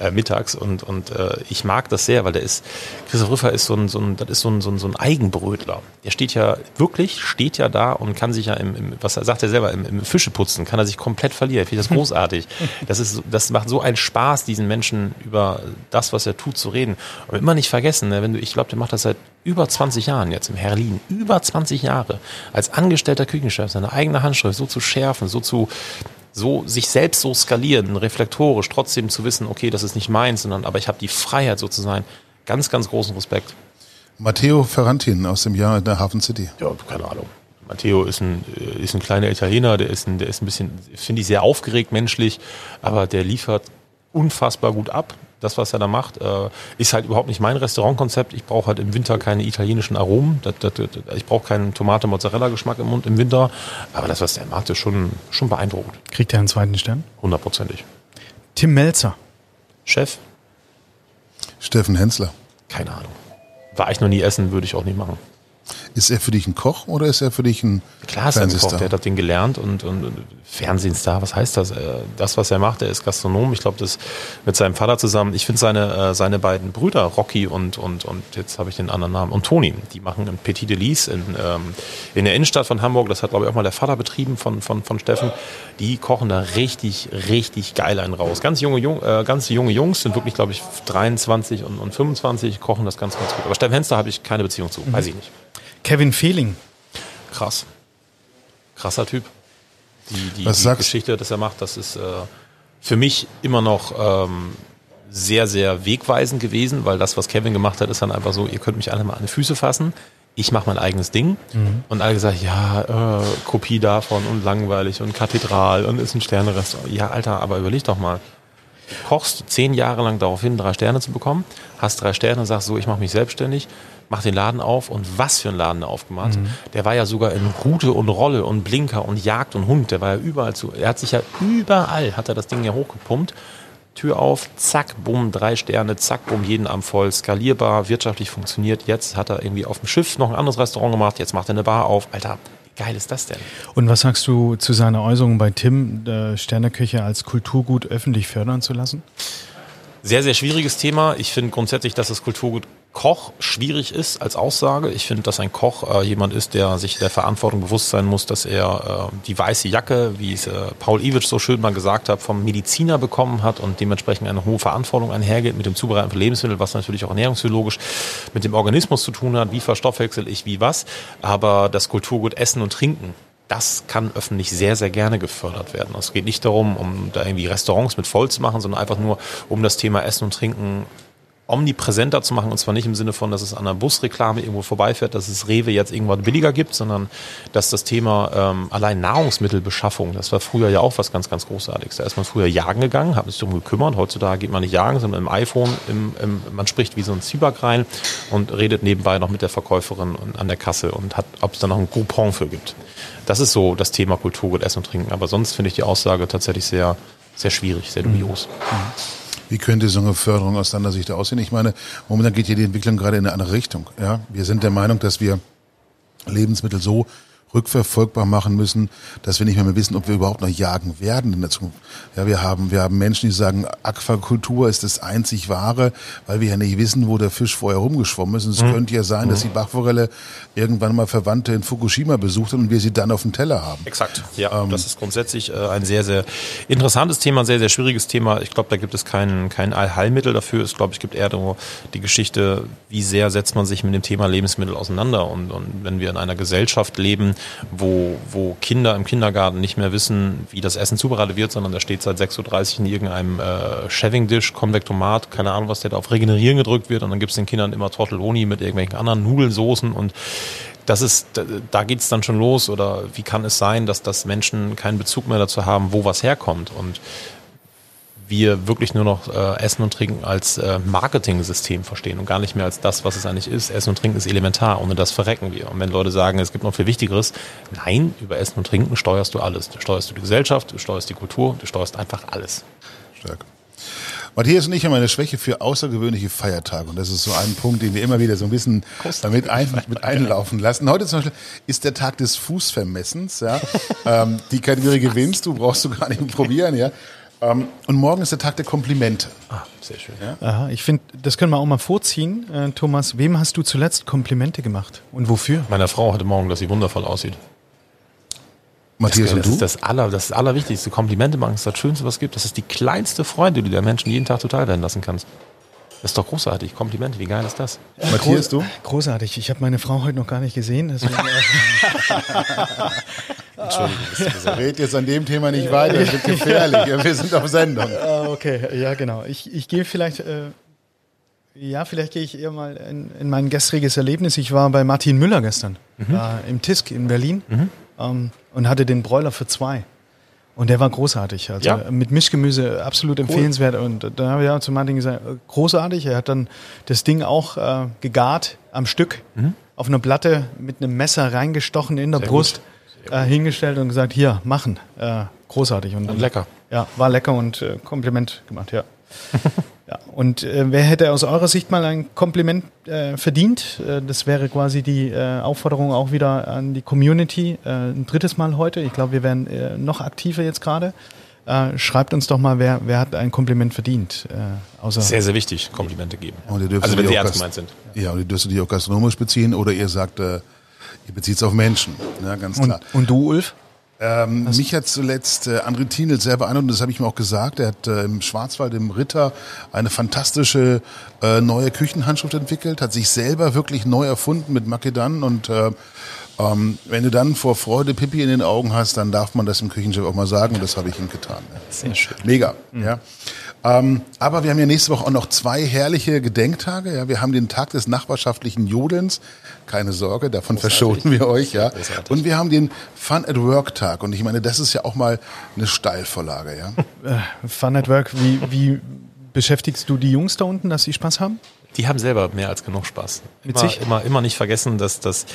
Äh, mittags und, und äh, ich mag das sehr, weil der ist, Christoph Rüffer ist so ein, so ein, das ist so ein, so ein, so ein Eigenbrötler. Der steht ja wirklich, steht ja da und kann sich ja im, im was sagt er selber, im, im Fischeputzen kann er sich komplett verlieren. Ich finde das großartig. Das ist, das macht so einen Spaß, diesen Menschen über das, was er tut, zu reden. Und immer nicht vergessen, ne, wenn du, ich glaube, der macht das seit über 20 Jahren jetzt im Herlin, über 20 Jahre, als angestellter Küchenchef seine eigene Handschrift so zu schärfen, so zu, so sich selbst so skalieren, reflektorisch, trotzdem zu wissen, okay, das ist nicht meins, sondern aber ich habe die Freiheit so zu sein. Ganz, ganz großen Respekt. Matteo Ferrantin aus dem Jahr in der Hafen City. Ja, keine Ahnung. Matteo ist ein, ist ein kleiner Italiener, der ist ein, der ist ein bisschen, finde ich, sehr aufgeregt menschlich, aber der liefert unfassbar gut ab. Das, was er da macht, äh, ist halt überhaupt nicht mein Restaurantkonzept. Ich brauche halt im Winter keine italienischen Aromen. Das, das, das, ich brauche keinen Tomate-Mozzarella-Geschmack im Mund im Winter. Aber das, was der macht, ist schon, schon beeindruckend. Kriegt er einen zweiten Stern? Hundertprozentig. Tim Melzer. Chef? Steffen Hensler. Keine Ahnung. War ich noch nie essen, würde ich auch nicht machen. Ist er für dich ein Koch oder ist er für dich ein Klar ist er ein Koch, der hat das Ding gelernt und, und, und Fernsehstar, was heißt das? Äh, Das, was er macht, er ist Gastronom. Ich glaube, das mit seinem Vater zusammen. Ich finde seine, äh, seine beiden Brüder, Rocky und, und, und jetzt habe ich den anderen Namen, und Toni, die machen ein Petit Delice in, ähm, in der Innenstadt von Hamburg. Das hat, glaube ich, auch mal der Vater betrieben von, von, von Steffen. Die kochen da richtig, richtig geil einen raus. Ganz junge, Jung, äh, ganz junge Jungs sind wirklich, glaube ich, 23 und, und 25, kochen das ganz, ganz gut. Aber Steffen Hensler habe ich keine Beziehung zu, weiß ich nicht. Kevin Fehling. Krass. Krasser Typ. Die, die, die Geschichte, das er macht, das ist äh, für mich immer noch ähm, sehr, sehr wegweisend gewesen, weil das, was Kevin gemacht hat, ist dann einfach so, ihr könnt mich alle mal an die Füße fassen. Ich mache mein eigenes Ding. Und alle gesagt, ja, äh, Kopie davon und langweilig und Kathedral und ist ein Sternerestaurant. Ja, Alter, aber überleg doch mal. Du kochst zehn Jahre lang darauf hin, drei Sterne zu bekommen, hast drei Sterne und sagst so, ich mache mich selbstständig, mach den Laden auf und was für ein Laden er aufgemacht. Der war ja sogar in Rute und Rolle und Blinker und Jagd und Hund, der war ja überall zu, er hat sich ja überall, hat er das Ding ja hochgepumpt. Tür auf, zack, bumm, drei Sterne, zack, bumm, jeden Abend voll, skalierbar, wirtschaftlich funktioniert. Jetzt hat er irgendwie auf dem Schiff noch ein anderes Restaurant gemacht, jetzt macht er eine Bar auf. Alter, wie geil ist das denn? Und was sagst du zu seiner Äußerung bei Tim, äh, Sterneküche als Kulturgut öffentlich fördern zu lassen? Sehr, sehr schwieriges Thema. Ich finde grundsätzlich, dass das Kulturgut Koch schwierig ist als Aussage. Ich finde, dass ein Koch äh, jemand ist, der sich der Verantwortung bewusst sein muss, dass er äh, die weiße Jacke, wie es äh, Paul Iwitsch so schön mal gesagt hat, vom Mediziner bekommen hat und dementsprechend eine hohe Verantwortung einhergeht mit dem Zubereiten von Lebensmitteln, was natürlich auch ernährungsphysiologisch mit dem Organismus zu tun hat. Wie verstoffwechsel ich wie was? Aber das Kulturgut Essen und Trinken, das kann öffentlich sehr, sehr gerne gefördert werden. Es geht nicht darum, um da irgendwie Restaurants mit voll zu machen, sondern einfach nur um das Thema Essen und Trinken omnipräsenter zu machen und zwar nicht im Sinne von, dass es an einer Busreklame irgendwo vorbeifährt, dass es Rewe jetzt irgendwann billiger gibt, sondern dass das Thema ähm, allein Nahrungsmittelbeschaffung, das war früher ja auch was ganz, ganz Großartiges. Da ist man früher jagen gegangen, hat sich darum gekümmert. Heutzutage geht man nicht jagen, sondern im iPhone, im, im, man spricht wie so ein Zwieback rein und redet nebenbei noch mit der Verkäuferin an der Kasse und hat, ob es da noch ein Coupon für gibt. Das ist so das Thema Kultur, Essen und Trinken. Aber sonst finde ich die Aussage tatsächlich sehr, sehr schwierig, sehr dubios. Mhm. Wie könnte so eine Förderung aus deiner Sicht aussehen? Ich meine, momentan geht ja die Entwicklung gerade in eine andere Richtung. Ja, wir sind der Meinung, dass wir Lebensmittel so rückverfolgbar machen müssen, dass wir nicht mehr, wissen, ob wir überhaupt noch jagen werden in der Zukunft. Ja, wir haben, wir haben Menschen, die sagen, Aquakultur ist das einzig wahre, weil wir ja nicht wissen, wo der Fisch vorher rumgeschwommen ist. Und es mhm. könnte ja sein, dass die Bachforelle irgendwann mal Verwandte in Fukushima besucht hat und wir sie dann auf dem Teller haben. Exakt. Ja, ähm, das ist grundsätzlich äh, ein sehr, sehr interessantes Thema, ein sehr, sehr schwieriges Thema. Ich glaube, da gibt es kein, kein Allheilmittel dafür. Ich glaube, es gibt eher nur die Geschichte, wie sehr setzt man sich mit dem Thema Lebensmittel auseinander. Und, und wenn wir in einer Gesellschaft leben, wo, wo Kinder im Kindergarten nicht mehr wissen, wie das Essen zubereitet wird, sondern da steht seit 6.30 Uhr in irgendeinem äh, Shaving-Dish, Konvektomat, keine Ahnung, was der da auf Regenerieren gedrückt wird und dann gibt es den Kindern immer Tortelloni mit irgendwelchen anderen Nudelsoßen und das ist, da, da geht es dann schon los oder wie kann es sein, dass das Menschen keinen Bezug mehr dazu haben, wo was herkommt? Und wir wirklich nur noch äh, Essen und Trinken als äh, Marketing-System verstehen und gar nicht mehr als das, was es eigentlich ist. Essen und Trinken ist elementar, ohne das verrecken wir. Und wenn Leute sagen, es gibt noch viel Wichtigeres, nein, über Essen und Trinken steuerst du alles. Du steuerst du die Gesellschaft, du steuerst die Kultur, du steuerst einfach alles. Stark. Matthias und ich haben eine Schwäche für außergewöhnliche Feiertage. Und das ist so ein Punkt, den wir immer wieder so ein bisschen damit ein, mit einlaufen lassen. Heute zum Beispiel ist der Tag des Fußvermessens. Ja. ähm, die Kategorie gewinnst du, brauchst du gar nicht probieren. Ja. Ähm, und morgen ist der Tag der Komplimente. Ah, sehr schön. Ja? Aha, ich finde, das können wir auch mal vorziehen. Äh, Thomas, wem hast du zuletzt Komplimente gemacht und wofür? Meiner Frau heute Morgen, dass sie wundervoll aussieht. Matthias das, und du? Das ist das, Aller, das, ist das Allerwichtigste. Komplimente machen ist das Schönste, was es gibt. Das ist die kleinste Freude, die du der Menschen jeden Tag total werden lassen kannst. Das ist doch großartig. Komplimente, wie geil ist das? Äh, Matthias, du? Großartig. Ich habe meine Frau heute noch gar nicht gesehen. Deswegen, Entschuldigung. Red jetzt an dem Thema nicht weiter. Das wird gefährlich. Wir sind auf Sendung. Ah, okay, ja genau. Ich, ich gehe vielleicht... Äh, ja, vielleicht gehe ich eher mal in, in, mein gestriges Erlebnis. Ich war bei Martin Müller gestern mhm. äh, im TISK in Berlin mhm. ähm, und hatte den Broiler für zwei. Und der war großartig. Also ja. mit Mischgemüse absolut empfehlenswert. Cool. Und da habe ich auch zu Martin gesagt, großartig. Er hat dann das Ding auch äh, gegart am Stück mhm. auf einer Platte mit einem Messer reingestochen in der Sehr Brust, äh, hingestellt und gesagt, hier, machen. Äh, großartig. Und, und lecker. Ja, war lecker und äh, Kompliment gemacht, ja. Ja, und äh, wer hätte aus eurer Sicht mal ein Kompliment äh, verdient? Äh, das wäre quasi die äh, Aufforderung auch wieder an die Community. Äh, ein drittes Mal heute. Ich glaube, wir werden äh, noch aktiver jetzt gerade. schreibt uns doch mal, wer, wer hat ein Kompliment verdient. außer sehr, sehr wichtig, Komplimente geben. also wenn sie ernst gemeint sind. Ja, und ihr dürft die auch gastronomisch beziehen oder ihr sagt, ihr bezieht es auf Menschen. Ja, ganz klar. Und, und du, Ulf? Ähm, mich hat zuletzt äh, André Thienel selber an und das habe ich mir auch gesagt. Er hat äh, im Schwarzwald im Ritter eine fantastische äh, neue Küchenhandschrift entwickelt, hat sich selber wirklich neu erfunden mit Makedan und äh, ähm, wenn du dann vor Freude Pippi in den Augen hast, dann darf man das im Küchenchef auch mal sagen und das habe ich ihm getan. Ja. Sehr schön. Mega. Mhm. Ja. Ähm, aber wir haben ja nächste Woche auch noch zwei herrliche Gedenktage. Ja, wir haben den Tag des nachbarschaftlichen Jodelns. Keine Sorge, davon Großartig. verschonen wir euch. Ja. Großartig. Und wir haben den Fun at Work Tag. Und ich meine, das ist ja auch mal eine Steilvorlage. Ja. Äh, Fun at Work, wie, wie beschäftigst du die Jungs da unten, dass sie Spaß haben? Die haben selber mehr als genug Spaß. Immer, sich? immer, immer nicht vergessen, dass, dass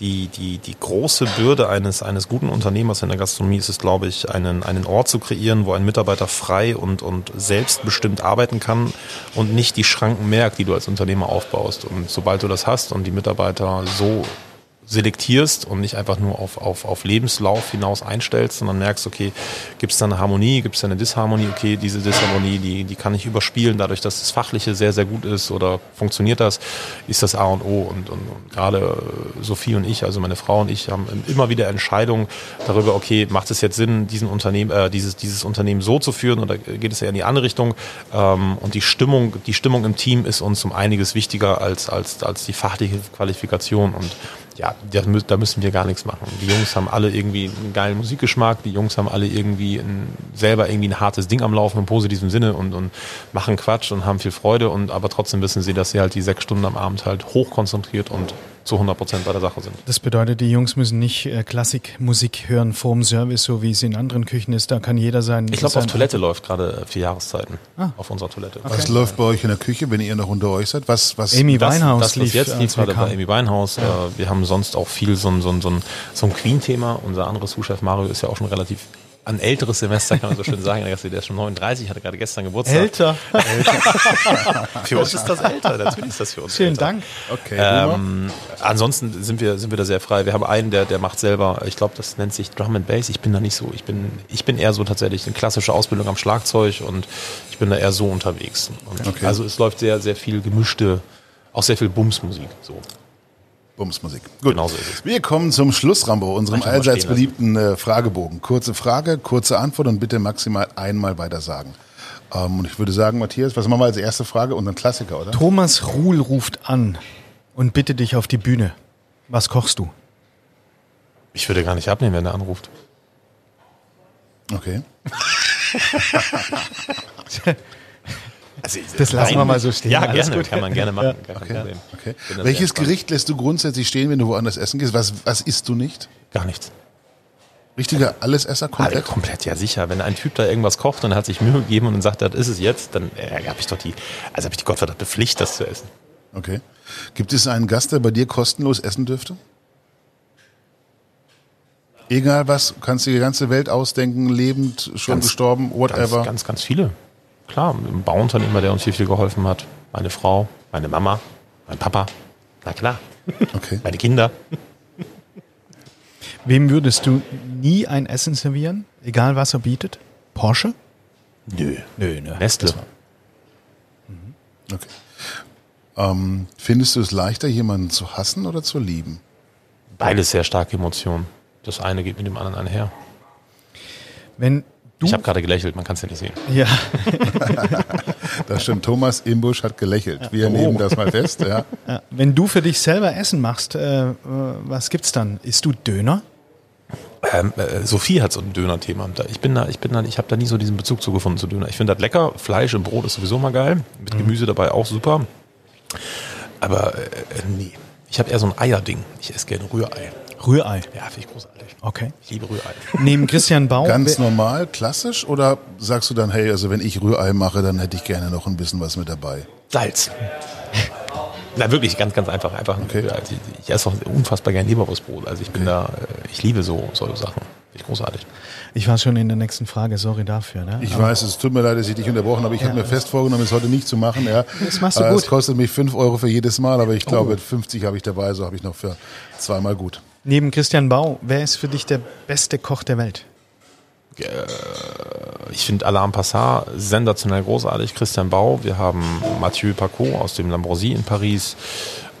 die, die, die große Bürde eines, eines guten Unternehmers in der Gastronomie ist es, glaube ich, einen, einen Ort zu kreieren, wo ein Mitarbeiter frei und, und selbstbestimmt arbeiten kann und nicht die Schranken merkt, die du als Unternehmer aufbaust. Und sobald du das hast und die Mitarbeiter so selektierst und nicht einfach nur auf, auf, auf Lebenslauf hinaus einstellst, sondern merkst, okay, gibt es da eine Harmonie, gibt es da eine Disharmonie, okay, diese Disharmonie, die, die kann ich überspielen, dadurch, dass das Fachliche sehr, sehr gut ist oder funktioniert das, ist das A und O. Und, und, und gerade äh, Sophie und ich, also meine Frau und ich, haben immer wieder Entscheidungen darüber, okay, macht es jetzt Sinn, diesen Unternehmen, äh, dieses, dieses Unternehmen so zu führen oder geht es ja in die andere Richtung? Ähm, und die Stimmung, die Stimmung im Team ist uns um einiges wichtiger als, als, als die fachliche Qualifikation. Und ja, da mü- da müssen wir gar nichts machen. Die Jungs haben alle irgendwie einen geilen Musikgeschmack, die Jungs haben alle irgendwie ein, selber irgendwie ein hartes Ding am Laufen im positiven Sinne und, und machen Quatsch und haben viel Freude und aber trotzdem wissen sie, dass sie halt die sechs Stunden am Abend halt hochkonzentriert und zu 100 Prozent bei der Sache sind. Das bedeutet, die Jungs müssen nicht äh, Klassikmusik hören vorm Service, so wie es in anderen Küchen ist. Da kann jeder sein. Ich glaube, auf Toilette läuft gerade vier Jahreszeiten. Auf unserer Toilette. Was läuft bei euch in der Küche, wenn ihr noch unter euch seid? Was, was, Amy Das, Winehouse das, was lief, jetzt als lief wir gerade bei. Amy Winehouse. Äh, wir haben sonst auch viel so ein, so ein, so ein, so ein Queen-Thema. Unser anderes Sous-Chef Mario ist ja auch schon relativ ein älteres Semester, kann man so schön sagen. Der ist schon 39, hatte gerade gestern Geburtstag. Älter. Für uns ist das älter, natürlich ist das für uns Vielen älter. Dank. Okay. Ähm, ansonsten sind wir, sind wir da sehr frei. Wir haben einen, der, der macht selber, ich glaube, das nennt sich Drum and Bass. Ich bin da nicht so. Ich bin, ich bin eher so tatsächlich eine klassische Ausbildung am Schlagzeug und ich bin da eher so unterwegs. Und Okay. Also es läuft sehr, sehr viel gemischte, auch sehr viel Bumsmusik. So. Bumsmusik. Gut. Genau so ist es. Wir kommen zum Schluss, Rambo, unserem allseits beliebten äh, Fragebogen. Kurze Frage, kurze Antwort und bitte maximal einmal weiter sagen. Ähm, und ich würde sagen, Matthias, was machen wir als erste Frage? Unseren Klassiker, oder? Thomas Ruhl ruft an und bitte dich auf die Bühne. Was kochst du? Ich würde gar nicht abnehmen, wenn er anruft. Okay. Also, Das lassen wir mal so stehen. Ja, Alles gerne. gut. Kann man gerne machen. Kein Okay. Okay. Welches. Gericht lässt du grundsätzlich stehen, wenn du woanders essen gehst? Was, was isst du nicht? Gar nichts. Richtiger Allesesser Alle komplett? komplett, ja sicher. Wenn ein Typ da irgendwas kocht und hat sich Mühe gegeben und sagt, das ist es jetzt, dann äh, habe ich doch die, also habe ich die gottverdammte Pflicht, das zu essen. Okay. Gibt es einen Gast, der bei dir kostenlos essen dürfte? Egal was, kannst du die ganze Welt ausdenken, lebend, schon Ganz- gestorben, Ganz, whatever. ganz, ganz viele. Klar, ein Bauunternehmer, der uns viel, viel geholfen hat. Meine Frau, meine Mama, mein Papa. Na klar. Okay. Meine Kinder. Wem würdest du nie ein Essen servieren, egal was er bietet? Porsche? Nö. Nö, ne. Nestle. okay. Ähm, findest du es leichter, jemanden zu hassen oder zu lieben? Beides sehr starke Emotionen. Das eine geht mit dem anderen einher. Wenn du. Ich habe gerade gelächelt, man kann es ja nicht sehen. ja, Da stimmt, Thomas Imbusch hat gelächelt. Wir Oh. nehmen das mal fest. Ja. ja, wenn du für dich selber Essen machst, äh, äh, was gibt's dann? Isst du Döner? Ähm, äh, Sophie hat so ein Döner-Thema. Da- Ich bin da, ich bin da, ich habe da nie so diesen Bezug zu gefunden zu Döner. Ich finde das lecker. Fleisch im Brot ist sowieso mal geil. Mit Gemüse dabei auch super. Aber äh, äh, nee. Ich habe eher so ein Eierding. Ich esse gerne Rührei. Rührei. Ja, finde ich großartig. Okay. Ich liebe Rührei. Neben Christian Bau. Ganz normal, klassisch? Oder sagst du dann, hey, also wenn ich Rührei mache, dann hätte ich gerne noch ein bisschen was mit dabei? Salz. Na wirklich, ganz, ganz einfach. Einfach. ein Okay. Rührei. Also ich, ich esse auch unfassbar gerne Leberwurstbrot. Also ich bin da, äh, ich liebe so solche Sachen. Finde ich großartig. Ich war schon in der nächsten Frage, sorry dafür. Ne? Ich weiß, es tut mir leid, dass ich dich unterbrochen habe. Ich habe mir fest vorgenommen, es heute nicht zu machen. Ja. Das machst du gut. Es kostet mich 5 Euro für jedes Mal, aber ich glaube, 50 habe ich dabei, so habe ich noch für zweimal gut. Neben Christian Bau, wer ist für dich der beste Koch der Welt? Ich finde Alain Passat sensationell großartig. Christian Bau, wir haben Mathieu Paco aus dem Lambrosi in Paris,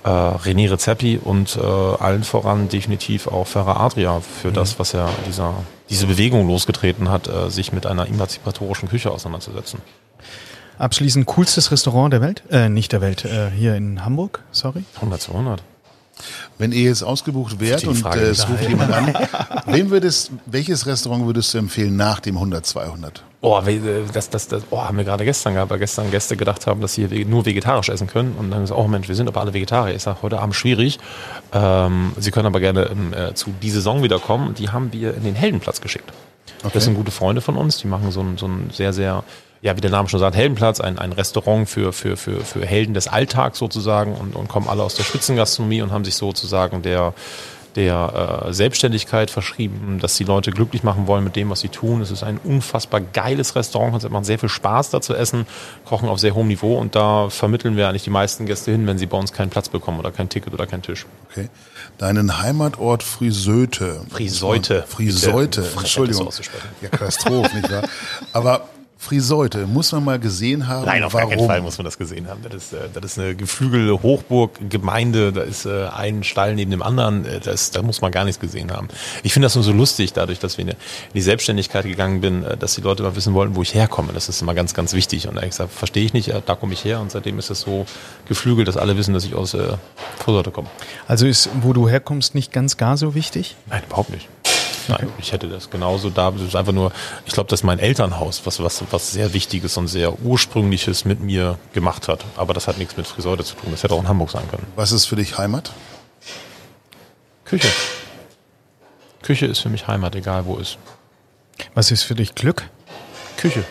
äh, René Rezepi und äh, allen voran definitiv auch Ferrer Adria für Mhm. das, was er dieser, diese Bewegung losgetreten hat, äh, sich mit einer emanzipatorischen Küche auseinanderzusetzen. Abschließend coolstes Restaurant der Welt? Äh, nicht der Welt, äh, hier in Hamburg, sorry. 100 zu 100. Wenn ihr jetzt ausgebucht wärt und äh, es ruft jemand an, wem würdest, welches Restaurant würdest du empfehlen nach dem 100, 200? Oh, das, das, das oh, haben wir gerade gestern gehabt, weil gestern Gäste gedacht haben, dass sie hier nur vegetarisch essen können. Und dann gesagt, oh Mensch, wir sind aber alle Vegetarier. Ich sage, heute Abend schwierig. Ähm, sie können aber gerne ähm, äh, zu die Saison wieder kommen. Die haben wir in den Heldenplatz geschickt. Das sind gute Freunde von uns. Die machen so einen, so einen sehr, sehr ja, wie der Name schon sagt, Heldenplatz, ein, ein Restaurant für, für, für, für Helden des Alltags sozusagen und, und kommen alle aus der Spitzengastronomie und haben sich sozusagen der, der äh, Selbstständigkeit verschrieben, dass die Leute glücklich machen wollen mit dem, was sie tun. Es ist ein unfassbar geiles Restaurant, es macht sehr viel Spaß da zu essen, kochen auf sehr hohem Niveau und da vermitteln wir eigentlich die meisten Gäste hin, wenn sie bei uns keinen Platz bekommen oder kein Ticket oder keinen Tisch. Okay. Deinen Heimatort Friseute. Friseute. Friseute, Entschuldigung. Ja, Katastrophe, nicht wahr? Aber Friseute, muss man mal gesehen haben. Nein, auf warum? gar keinen Fall muss man das gesehen haben. Das ist, äh, das ist eine geflügelte Hochburg, Gemeinde, da ist äh, ein Stall neben dem anderen, äh, das, da muss man gar nichts gesehen haben. Ich finde das nur so lustig, dadurch, dass wir in die Selbstständigkeit gegangen bin, dass die Leute mal wissen wollten, wo ich herkomme. Das ist immer ganz, ganz wichtig. Und da ich gesagt, verstehe ich nicht, da komme ich her. Und seitdem ist das so geflügelt, dass alle wissen, dass ich aus äh, Friseute komme. Also ist, wo du herkommst, nicht ganz gar so wichtig? Nein, überhaupt nicht. Nein, ich hätte das genauso da. Das ist einfach nur, ich glaube, das ist mein Elternhaus, was, was, was sehr Wichtiges und sehr Ursprüngliches mit mir gemacht hat. Aber das hat nichts mit Friseute zu tun. Das hätte auch in Hamburg sein können. Was ist für dich Heimat? Küche. Küche ist für mich Heimat, egal wo ist. Was ist für dich Glück? Küche.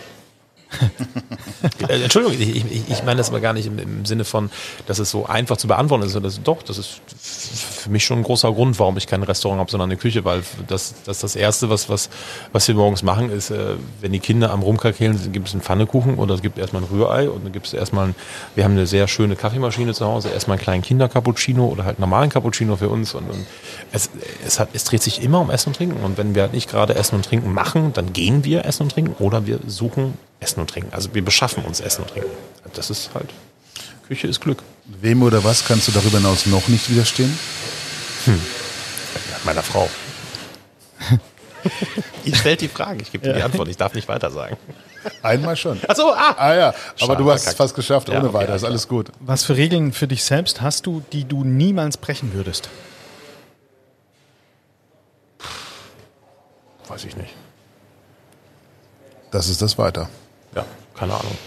Äh, Entschuldigung, ich, ich, ich, meine das aber gar nicht im, im, Sinne von, dass es so einfach zu beantworten ist. Das, doch, das ist für mich schon ein großer Grund, warum ich kein Restaurant habe, sondern eine Küche, weil das, das, das Erste, was, was, was wir morgens machen, ist, äh, wenn die Kinder am Rumkrakehlen sind, gibt es einen Pfannekuchen oder es gibt erstmal ein Rührei und dann gibt es erstmal, ein, wir haben eine sehr schöne Kaffeemaschine zu Hause, erstmal einen kleinen Kindercappuccino oder halt normalen Cappuccino für uns und, und es, es, hat, es dreht sich immer um Essen und Trinken und wenn wir halt nicht gerade Essen und Trinken machen, dann gehen wir Essen und Trinken oder wir suchen Essen und Trinken. Also wir beschaffen uns Essen und Trinken. Das ist halt, Küche ist Glück. Wem oder was kannst du darüber hinaus noch nicht widerstehen? Hm. Meiner Frau. Ihr stellt die Frage, ich gebe dir die Antwort, ich darf nicht weiter sagen. Einmal schon. Achso, ah. ah ja, aber du hast es fast geschafft ohne ja, okay, weiter, ist alles gut. Was für Regeln für dich selbst hast du, die du niemals brechen würdest? Weiß ich nicht. Das ist das weiter. Ja, keine Ahnung.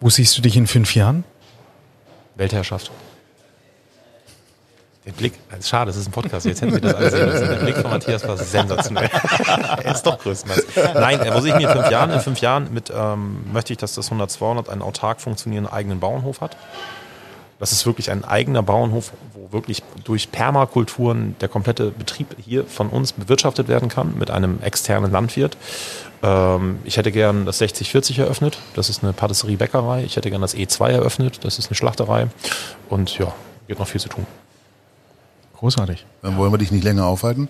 Wo siehst du dich in fünf Jahren? Weltherrschaft. Der Blick, schade, das ist ein Podcast, jetzt hätten Sie das alles sehen müssen. Der Blick von Matthias war sensationell. er ist doch größtenteils. Nein, wo sehe ich mich in fünf Jahren? In fünf Jahren mit, ähm, möchte ich, dass das 100 200 einen autark funktionierenden eigenen Bauernhof hat. Das ist wirklich ein eigener Bauernhof, wo wirklich durch Permakulturen der komplette Betrieb hier von uns bewirtschaftet werden kann mit einem externen Landwirt. Ähm, ich hätte gern das 6040 eröffnet. Das ist eine Patisserie-Bäckerei. Ich hätte gern das E2 eröffnet. Das ist eine Schlachterei. Und ja, gibt noch viel zu tun. Großartig. Dann wollen wir dich nicht länger aufhalten.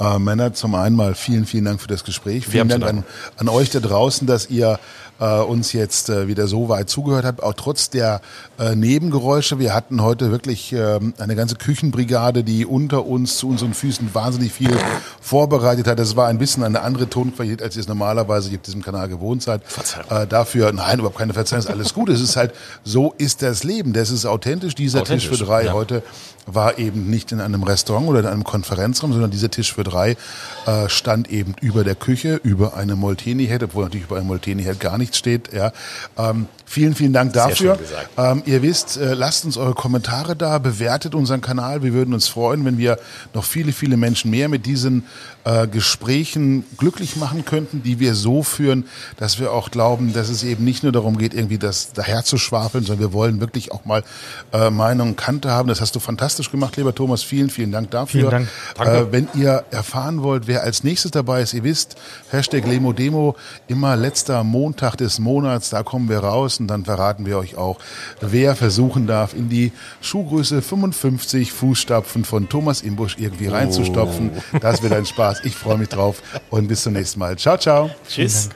Äh, Männer, zum einen mal vielen, vielen Dank für das Gespräch. Vielen Dank an, an, euch da draußen, dass ihr äh, uns jetzt äh, wieder so weit zugehört habt, auch trotz der äh, Nebengeräusche. Wir hatten heute wirklich äh, eine ganze Küchenbrigade, die unter uns zu unseren Füßen wahnsinnig viel vorbereitet hat. Das war ein bisschen eine andere Tonqualität, als ihr es normalerweise auf diesem Kanal gewohnt seid. Verzeihung. Äh, dafür, nein, überhaupt keine Verzeihung, ist alles gut. Es ist halt, so ist das Leben. Das ist authentisch. Dieser authentisch, Tisch für drei ja. heute war eben nicht in einem Restaurant oder in einem Konferenzraum, sondern dieser Tisch für drei äh, stand eben über der Küche, über eine Molteni-Herd, obwohl natürlich über eine Molteni-Herd gar nichts steht. Ja. Ähm, vielen, vielen Dank dafür. Ähm, ihr wisst, äh, lasst uns eure Kommentare da, bewertet unseren Kanal. Wir würden uns freuen, wenn wir noch viele, viele Menschen mehr mit diesen äh, Gesprächen glücklich machen könnten, die wir so führen, dass wir auch glauben, dass es eben nicht nur darum geht, irgendwie das daher zu schwafeln, sondern wir wollen wirklich auch mal äh, Meinung und Kante haben. Das hast du fantastisch gemacht, lieber Thomas. Vielen, vielen Dank dafür. Vielen Dank. Äh, wenn ihr erfahren wollt, wer als nächstes dabei ist, ihr wisst, Hashtag Lemodemo, immer letzter Montag des Monats, da kommen wir raus und dann verraten wir euch auch, wer versuchen darf, in die Schuhgröße 55 Fußstapfen von Thomas Imbusch irgendwie reinzustopfen. Oh. Das wird ein Spaß. Ich freue mich drauf und bis zum nächsten Mal. Ciao, ciao. Tschüss.